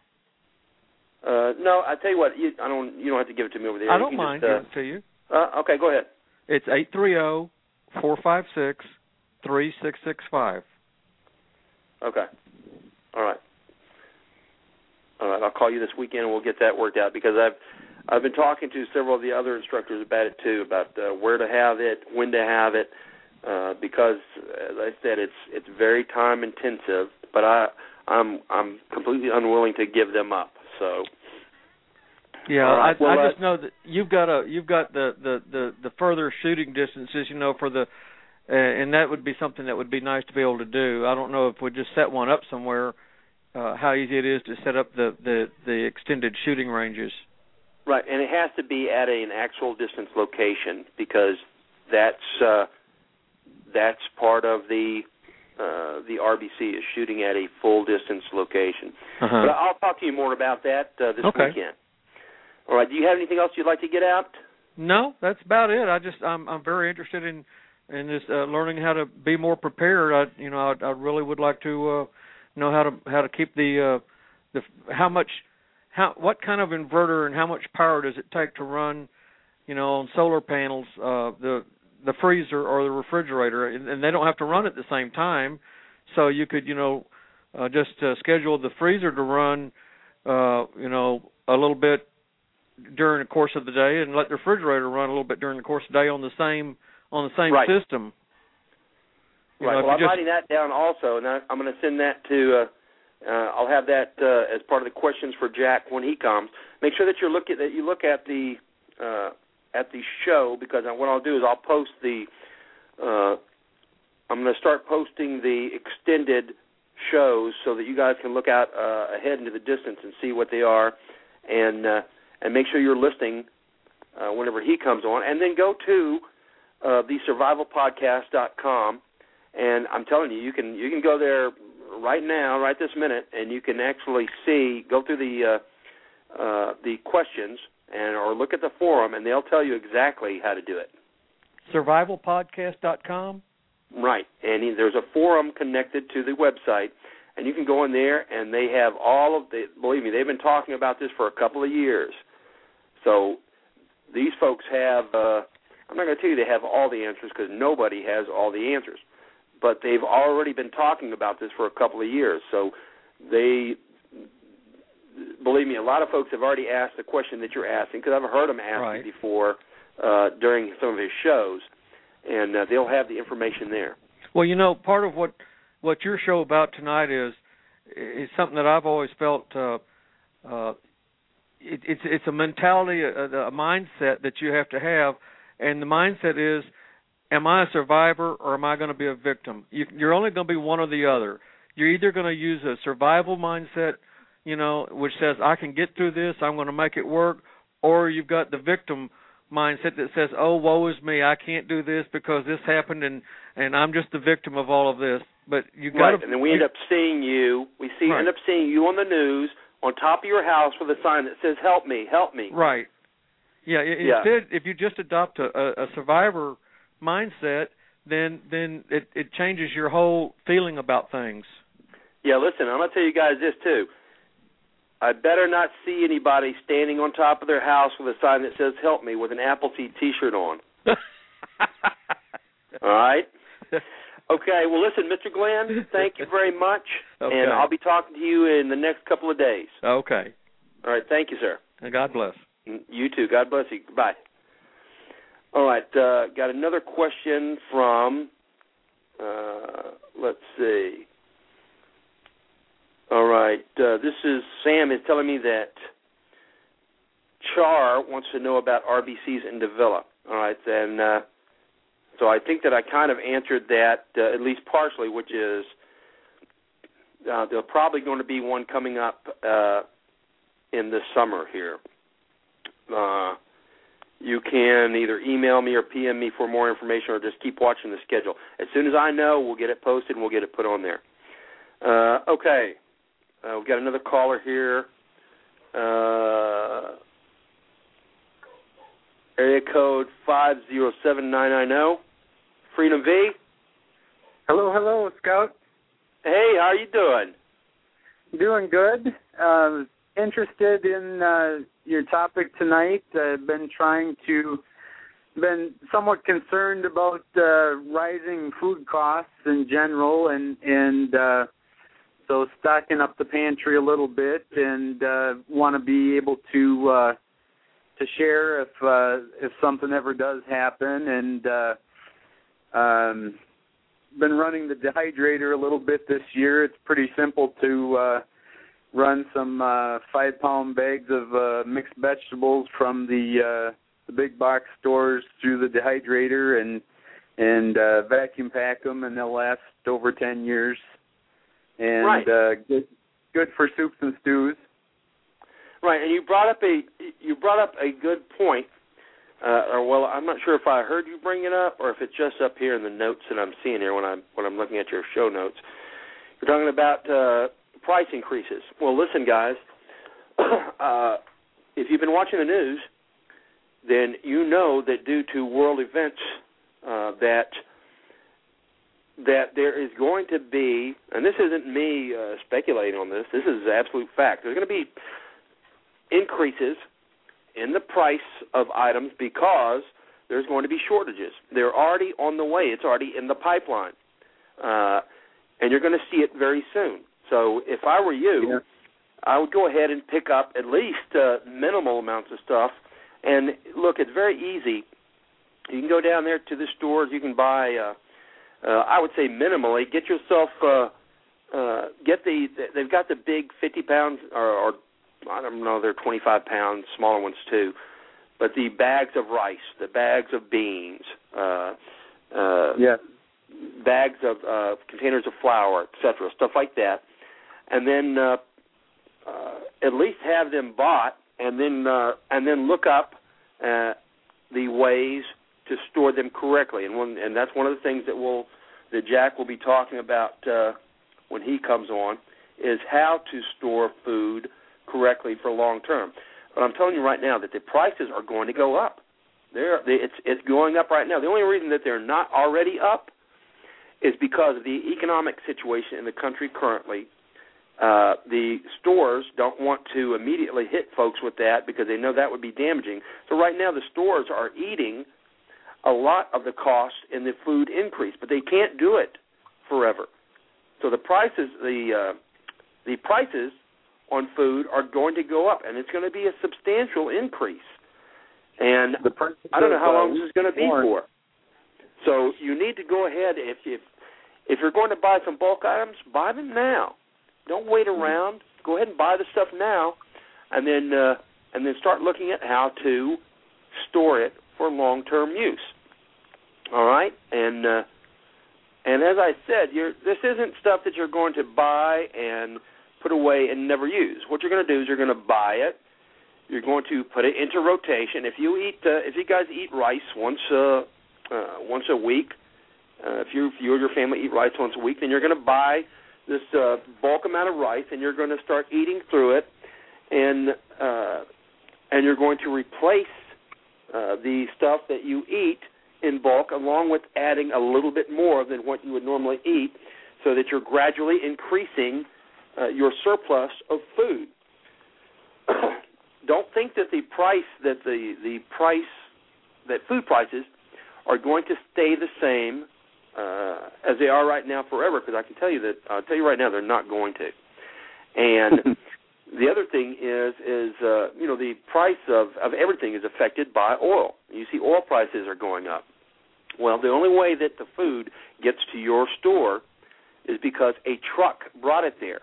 Uh, no, I tell you what. You, I don't. You don't have to give it to me over there. I don't mind Just, giving it to you. uh, uh, okay, go ahead. It's eight three zero four five six three six six five. Okay. All right. All right. I'll call you this weekend and we'll get that worked out because I've I've been talking to several of the other instructors about it too, about uh, where to have it, when to have it, uh, because as I said, it's it's very time intensive. But I I'm I'm completely unwilling to give them up. So Yeah, right, I well, I uh, just know that you've got a you've got the the the the further shooting distances, you know, for the uh, and that would be something that would be nice to be able to do. I don't know if we just set one up somewhere uh how easy it is to set up the the the extended shooting ranges. Right, and it has to be at an actual distance location because that's uh, that's part of the uh, the RBC is shooting at a full distance location. Uh-huh. But I'll talk to you more about that uh, this Okay. weekend. All right. Do you have anything else you'd like to get out? No, that's about it. I just I'm I'm very interested in in just uh, learning how to be more prepared. I you know I, I really would like to uh, know how to how to keep the uh, the how much how what kind of inverter and how much power does it take to run you know on solar panels uh, the the freezer or the refrigerator and, and they don't have to run at the same time, so you could you know uh, just uh, schedule the freezer to run uh, you know a little bit during the course of the day and let the refrigerator run a little bit during the course of the day on the same on the same Right. system. You right. know, well, I'm just- writing that down also, and I, I'm going to send that to. Uh, uh, I'll have that uh, as part of the questions for Jack when he comes. Make sure that you look at that you look at the uh, at the show because what I'll do is I'll post the. Uh, I'm going to start posting the extended shows so that you guys can look out uh, ahead into the distance and see what they are, and uh, and make sure you're listening whenever he comes on, and then go to uh, the survivalpodcast.com and I'm telling you, you can you can go there right now, right this minute, and you can actually see, go through the uh, uh, the questions and or look at the forum, and they'll tell you exactly how to do it. survivalpodcast.com. Right, and he- there's a forum connected to the website, and you can go in there, and they have all of the. Believe me, they've been talking about this for a couple of years. So these folks have. Uh, I'm not going to tell you they have all the answers because nobody has all the answers, but they've already been talking about this for a couple of years. So they. Believe me, a lot of folks have already asked the question that you're asking because I've heard them ask Right. it before uh, during some of his shows, and uh, they'll have the information there. Well, you know, part of what what your show about tonight is is something that I've always felt. Uh, uh, it, it's it's a mentality, a, a mindset that you have to have, and the mindset is, am I a survivor or am I going to be a victim? You, you're only going to be one or the other. You're either going to use a survival mindset, you know, which says I can get through this, I'm going to make it work, or you've got the victim mindset that says, "Oh, woe is me, I can't do this because this happened, and and I'm just the victim of all of this." But you got Right, to, and then we end up seeing you. We see Right. end up seeing you on the news on top of your house with a sign that says "Help me, help me." right. Yeah, i- Yeah. Instead, if you just adopt a, a, a survivor mindset, then then it it changes your whole feeling about things. Yeah, listen, I'm gonna tell you guys this too. I better not see anybody standing on top of their house with a sign that says "Help me" with an apple Appleseed T-shirt on. <laughs> All right. <laughs> Okay. Well, listen, Mr. Glenn, thank you very much, Okay. and I'll be talking to you in the next couple of days. okay. All right. Thank you, sir. And God bless. Mm, you too. God bless you. Goodbye. All right. Uh, got another question from. Uh, let's see. All right. Uh, this is Sam is telling me that Char wants to know about RBCs in Davilla. All right, and uh, so I think that I kind of answered that uh, at least partially, which is uh, there's probably going to be one coming up uh, in the summer here. Uh, you can either email me or PM me for more information, or just keep watching the schedule. As soon as I know, we'll get it posted and we'll get it put on there. Uh, okay, uh, we've got another caller here. Uh, area code five zero seven nine nine zero. Freedom V. Hello, hello, Scout. Hey, how are you doing? Doing good. Uh, interested in uh, your topic tonight. I've been trying to, been somewhat concerned about uh, rising food costs in general, and and uh, so stocking up the pantry a little bit, and uh, want to be able to uh, to share if uh, if something ever does happen, and uh, um, been running the dehydrator a little bit this year. It's pretty simple to uh, run some uh, five pound bags of uh, mixed vegetables from the uh, the big box stores through the dehydrator and and uh, vacuum pack them, and they'll last over ten years. And Right. uh, good good for soups and stews. Right, and you brought up a you brought up a good point uh, or well, I'm not sure if I heard you bring it up or if it's just up here in the notes that I'm seeing here when I'm when I'm looking at your show notes. You're talking about uh, price increases. Well, listen, guys. <coughs> uh, if you've been watching the news, then you know that due to world events uh, that that there is going to be, and this isn't me uh, speculating on this. This is absolute fact. There's going to be increases in the price of items because there's going to be shortages. They're already on the way. It's already in the pipeline, uh, and you're going to see it very soon. So if I were you, yeah. I would go ahead and pick up at least uh, minimal amounts of stuff. And look, it's very easy. You can go down there to the stores. You can buy. Uh, uh, I would say minimally. Get yourself. Uh, uh, get the. They've got the big fifty pounds or, or I don't know, they're 25 pounds, smaller ones too. But the bags of rice, the bags of beans, uh, uh, yeah. bags of uh, containers of flour, etc., stuff like that, and then uh, uh, at least have them bought, and then uh, and then look up uh, the ways to store them correctly. And one, and that's one of the things that will that Jack will be talking about uh, when he comes on is how to store food correctly for long term. But I'm telling you right now that the prices are going to go up. They're, they, it's it's going up right now. The only reason that they're not already up is because of the economic situation in the country currently. Uh, the stores don't want to immediately hit folks with that because they know that would be damaging. So right now the stores are eating a lot of the cost in the food increase, but they can't do it forever. So the prices the uh, the prices on food are going to go up, and it's going to be a substantial increase. And I don't know how long this is going to be for. So you need to go ahead if if if you're going to buy some bulk items, buy them now. Don't wait around. Go ahead and buy the stuff now, and then uh, and then start looking at how to store it for long-term use. All right, and uh, and as I said, you're, this isn't stuff that you're going to buy and put away and never use. What you're going to do is you're going to buy it. You're going to put it into rotation. If you eat, uh, if you guys eat rice once uh, uh, once a week, uh, if you if you or your family eat rice once a week, then you're going to buy this uh, bulk amount of rice, and you're going to start eating through it, and uh, and you're going to replace uh, the stuff that you eat in bulk, along with adding a little bit more than what you would normally eat, so that you're gradually increasing uh, your surplus of food. <clears throat> Don't think that the price that the the price that food prices are going to stay the same uh, as they are right now forever. Because I can tell you that I'll tell you right now they're not going to. And <laughs> the other thing is is uh, you know the price of of everything is affected by oil. You see, oil prices are going up. Well, the only way that the food gets to your store is because a truck brought it there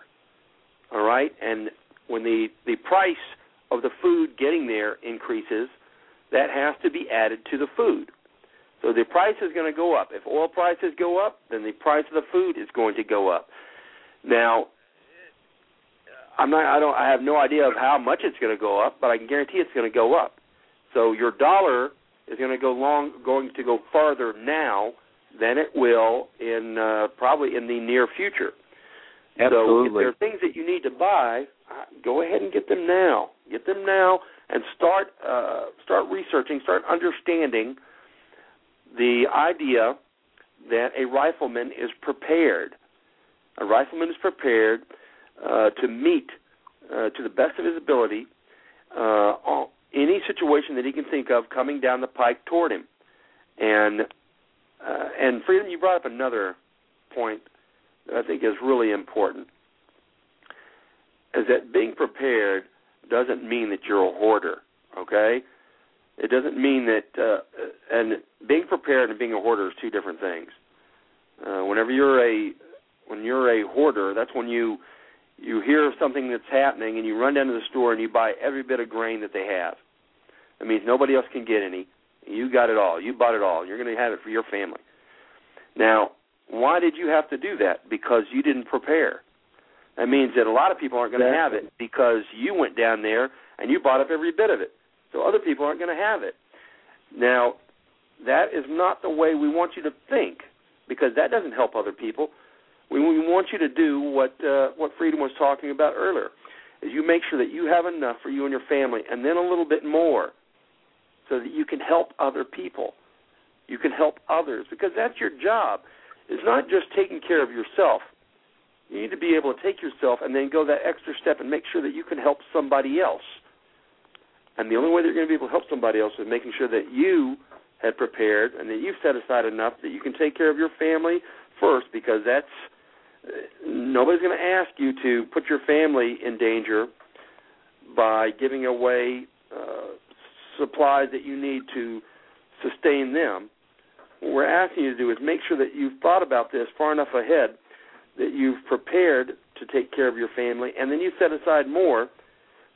all right, and when the the price of the food getting there increases, that has to be added to the food. So the price is going to go up. If oil prices go up, then the price of the food is going to go up. Now, I'm not. I don't. I have no idea of how much it's going to go up, but I can guarantee it's going to go up. So your dollar is going to go long, going to go farther now than it will in uh, probably in the near future. Absolutely. So if there are things that you need to buy, uh, go ahead and get them now. Get them now and start uh, start researching, start understanding the idea that a rifleman is prepared. A rifleman is prepared uh, to meet uh, to the best of his ability uh, any situation that he can think of coming down the pike toward him. And uh, and freedom, you brought up another point that I think is really important is that being prepared doesn't mean that you're a hoarder, okay? It doesn't mean that, uh, and being prepared and being a hoarder is two different things. Uh, whenever you're a when you're a hoarder, that's when you you hear of something that's happening and you run down to the store and you buy every bit of grain that they have. That means nobody else can get any. You got it all. You bought it all. You're going to have it for your family. Now, why did you have to do that? Because you didn't prepare. That means that a lot of people aren't going to have it because you went down there and you bought up every bit of it. So other people aren't going to have it. Now, that is not the way we want you to think because that doesn't help other people. We, we want you to do what uh, what Freedom was talking about earlier. Is you make sure that you have enough for you and your family, and then a little bit more, so that you can help other people. You can help others because that's your job. It's not just taking care of yourself. You need to be able to take yourself and then go that extra step and make sure that you can help somebody else. And the only way that you're going to be able to help somebody else is making sure that you had prepared and that you've set aside enough that you can take care of your family first because that's nobody's going to ask you to put your family in danger by giving away uh, supplies that you need to sustain them. What we're asking you to do is make sure that you've thought about this far enough ahead that you've prepared to take care of your family, and then you set aside more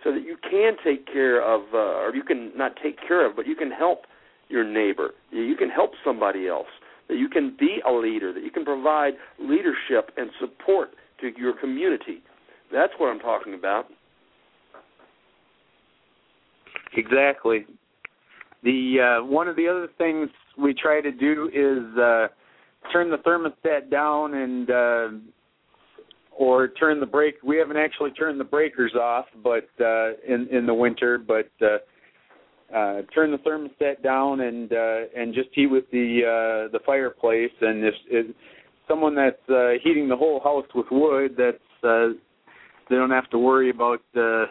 so that you can take care of, uh, or you can not take care of, but you can help your neighbor. You can help somebody else that you can be a leader, that you can provide leadership and support to your community. That's what I'm talking about. Exactly. The uh, one of the other things we try to do is uh, turn the thermostat down and uh, or turn the break. We haven't actually turned the breakers off, but uh, in in the winter, but uh, uh, turn the thermostat down and uh, and just heat with the uh, the fireplace. And if, if someone that's uh, heating the whole house with wood, that's uh, they don't have to worry about. Uh,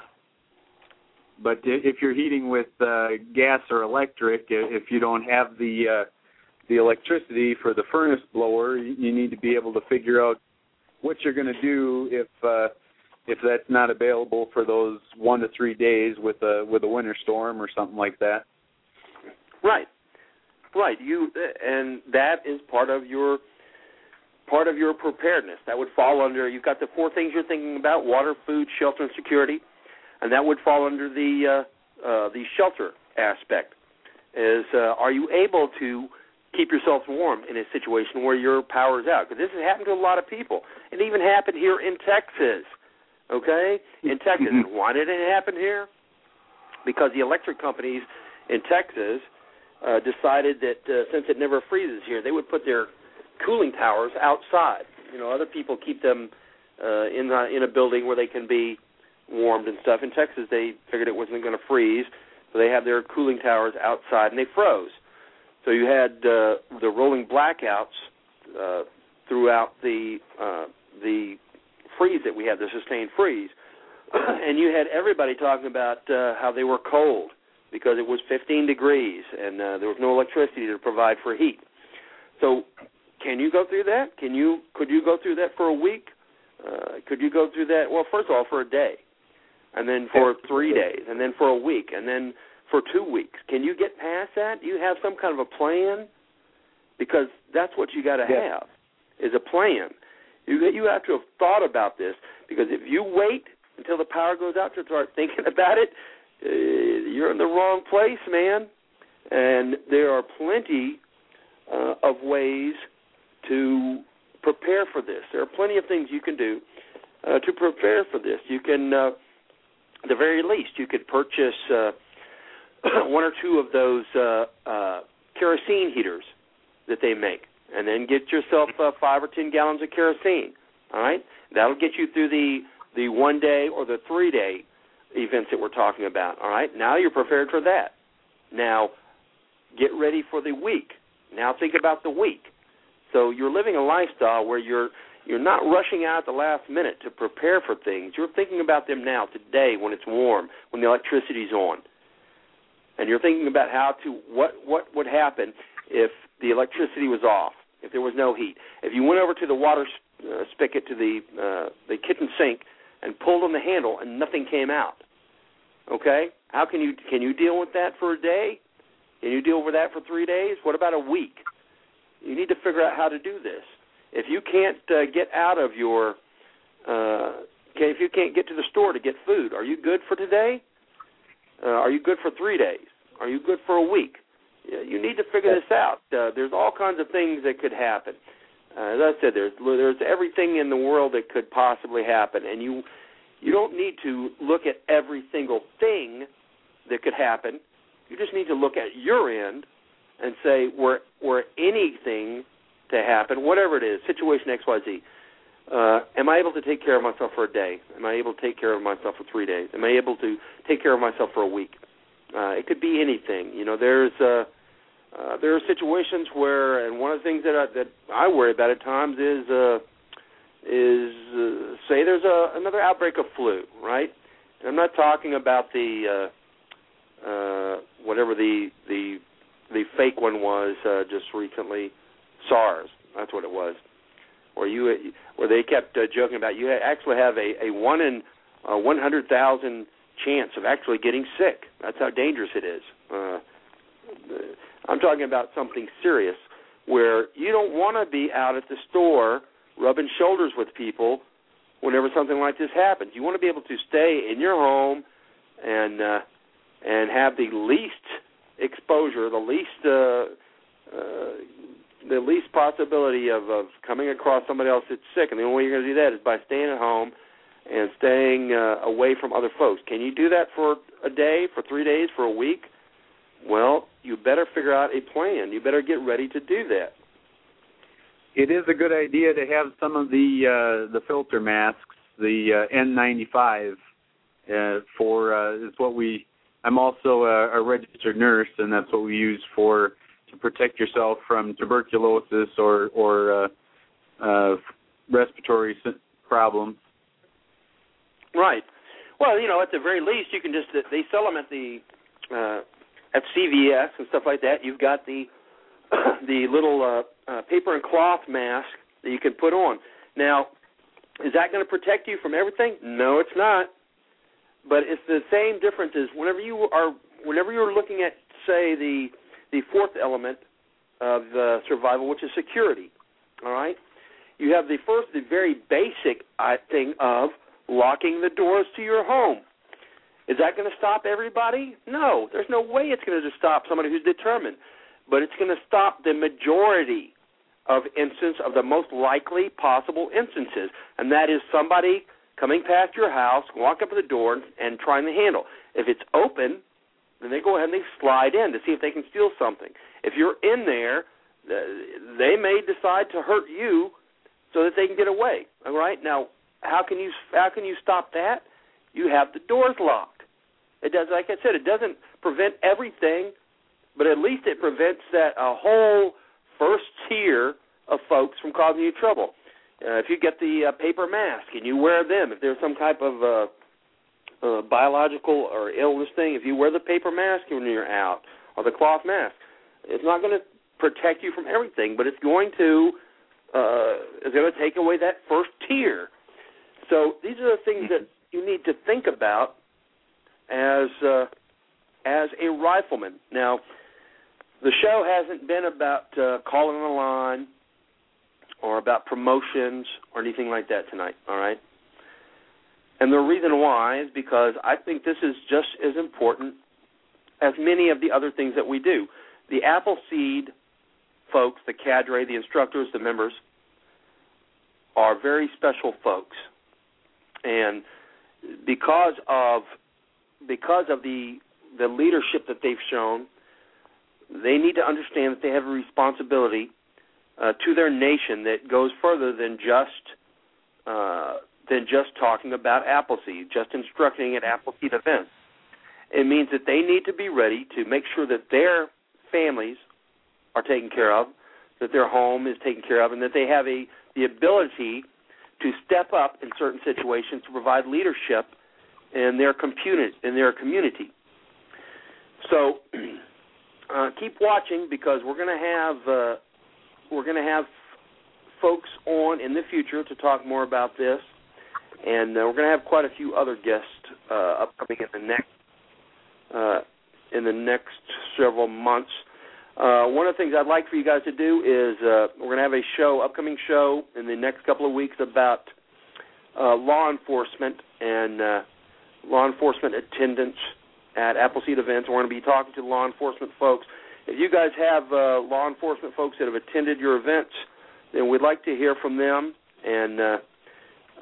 but if you're heating with uh, gas or electric, if you don't have the uh, the electricity for the furnace blower, you need to be able to figure out what you're going to do if uh, if that's not available for those one to three days with a with a winter storm or something like that. Right, right. You and that is part of your part of your preparedness. That would fall under. You've got the four things you're thinking about: water, food, shelter, and security, and that would fall under the uh, uh, the shelter aspect. Is uh, are you able to keep yourself warm in a situation where your power is out? Because this has happened to a lot of people. It even happened here in Texas okay, in <laughs> Texas. Mm-hmm. Why did it happen here? Because the electric companies in Texas uh, decided that uh, since it never freezes here, they would put their cooling towers outside. You know, other people keep them uh, in the, in a building where they can be warmed and stuff. In Texas, they figured it wasn't going to freeze, so they have their cooling towers outside, and they froze. So you had uh, the rolling blackouts uh, throughout the uh, the freeze that we had, the sustained freeze, <clears throat> and you had everybody talking about uh, how they were cold because it was 15 degrees and uh, there was no electricity to provide for heat. So, can you go through that? Can you could you go through that for a week? Uh, could you go through that? Well, first of all, for a day, and then for three days, and then for a week, and then for two weeks. Can you get past that? Do you have some kind of a plan? Because that's what you got to Yeah. have is a plan. You you have to have thought about this because if you wait until the power goes out to start thinking <laughs> about it, uh, you're in the wrong place, man. And there are plenty uh, of ways to prepare for this. There are plenty of things you can do uh, to prepare for this. You can, uh, at the very least, you could purchase uh, <coughs> one or two of those uh, uh, kerosene heaters that they make and then get yourself uh, five or ten gallons of kerosene. All right, that'll get you through the the one day or the three day events that we're talking about. All right, now you're prepared for that. Now, get ready for the week. Now think about the week. So you're living a lifestyle where you're you're not rushing out at the last minute to prepare for things. You're thinking about them now, today, when it's warm, when the electricity's on, and you're thinking about how to what what would happen if the electricity was off, if there was no heat. If you went over to the water uh, spigot to the uh, the kitchen sink and pulled on the handle and nothing came out. Okay, how can you can you deal with that for a day? Can you deal with that for three days? What about a week? You need to figure out how to do this. If you can't uh, get out of your, uh, if you can't get to the store to get food, are you good for today? Uh, are you good for three days? Are you good for a week? You need to figure this out. Uh, there's all kinds of things that could happen. Uh, as I said, there's there's everything in the world that could possibly happen, and you you don't need to look at every single thing that could happen. You just need to look at your end and say, were were anything to happen, whatever it is, situation X Y Z. Uh, am I able to take care of myself for a day? Am I able to take care of myself for three days? Am I able to take care of myself for a week? Uh, it could be anything. You know, there's uh, uh, there are situations where, and one of the things that I, that I worry about at times is uh, is uh, say there's a another outbreak of flu, right? And I'm not talking about the uh, uh, whatever the the the fake one was uh, just recently, SARS. That's what it was, where you where they kept uh, joking about you actually have a a one in uh, one hundred thousand chance of actually getting sick. That's how dangerous it is. Uh, I'm talking about something serious where you don't want to be out at the store rubbing shoulders with people whenever something like this happens. You want to be able to stay in your home and uh, and have the least exposure, the least uh, uh, the least possibility of, of coming across somebody else that's sick. And the only way you're going to do that is by staying at home and staying uh, away from other folks. Can you do that for a day, for three days, for a week? Well, you better figure out a plan. You better get ready to do that. It is a good idea to have some of the uh, the filter masks, the uh, N95, uh, for uh, is what we. I'm also a, a registered nurse, and that's what we use for to protect yourself from tuberculosis or or uh, uh, respiratory problems. Right. Well, you know, at the very least, you can just they sell them at the uh, at CVS and stuff like that. You've got the <coughs> the little uh, uh, paper and cloth mask that you can put on. Now, is that going to protect you from everything? No, it's not. But it's the same difference as whenever you are whenever you're looking at say the the fourth element of uh, survival, which is security. All right, you have the first, the very basic thing of locking the doors to your home. Is that going to stop everybody? No, there's no way it's going to stop somebody who's determined. But it's going to stop the majority of instances of the most likely possible instances, and that is somebody coming past your house, walk up to the door, and trying the handle. If it's open, then they go ahead and they slide in to see if they can steal something. If you're in there, they may decide to hurt you so that they can get away. All right. Now, how can you how can you stop that? You have the doors locked. It does, like I said, it doesn't prevent everything, but at least it prevents that a whole first tier of folks from causing you trouble. Uh, if you get the uh, paper mask and you wear them, if there's some type of uh, uh, biological or illness thing, if you wear the paper mask when you're out or the cloth mask, it's not going to protect you from everything, but it's going to uh, it's going to take away that first tier. So these are the things that you need to think about as uh, as a rifleman. Now, the show hasn't been about uh, calling a line or about promotions or anything like that tonight. All right. And the reason why is because I think this is just as important as many of the other things that we do. The Appleseed folks, the cadre, the instructors, the members, are very special folks and because of because of the the leadership that they've shown, they need to understand that they have a responsibility uh, to their nation that goes further than just uh, than just talking about Appleseed, just instructing at Appleseed events. It means that they need to be ready to make sure that their families are taken care of, that their home is taken care of, and that they have a the ability to step up in certain situations to provide leadership in their community. In their community. So <clears throat> uh, keep watching because we're going to have uh, we're going to have folks on in the future to talk more about this, and uh, we're going to have quite a few other guests uh, upcoming in the next uh, in the next several months. Uh, one of the things I'd like for you guys to do is uh, we're going to have a show, upcoming show in the next couple of weeks about uh, law enforcement and law enforcement attendance at Appleseed events. We're going to be talking to law enforcement folks. If you guys have law enforcement folks that have attended your events, then we'd like to hear from them and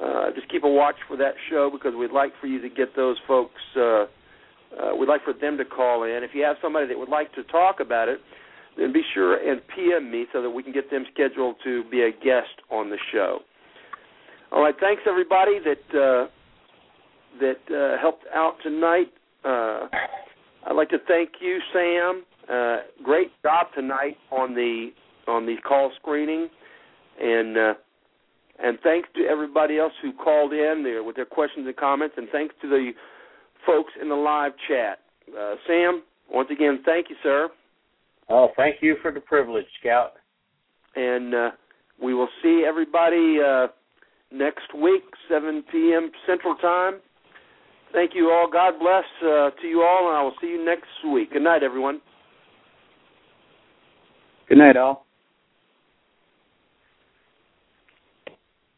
uh, just keep a watch for that show because we'd like for you to get those folks. Uh, uh, we'd like for them to call in. If you have somebody that would like to talk about it, then be sure and PM me so that we can get them scheduled to be a guest on the show. All right, thanks everybody that uh, that uh, helped out tonight. Uh, I'd like to thank you, Sam. Uh, great job tonight on the on the call screening, and uh, and thanks to everybody else who called in there with their questions and comments, and thanks to the folks in the live chat. Uh, Sam, once again, thank you, sir. Oh, thank you for the privilege, Scout. And uh, we will see everybody uh, next week, 7 p.m. Central Time. Thank you all. God bless uh, to you all, and I will see you next week. Good night, everyone. Good night, all.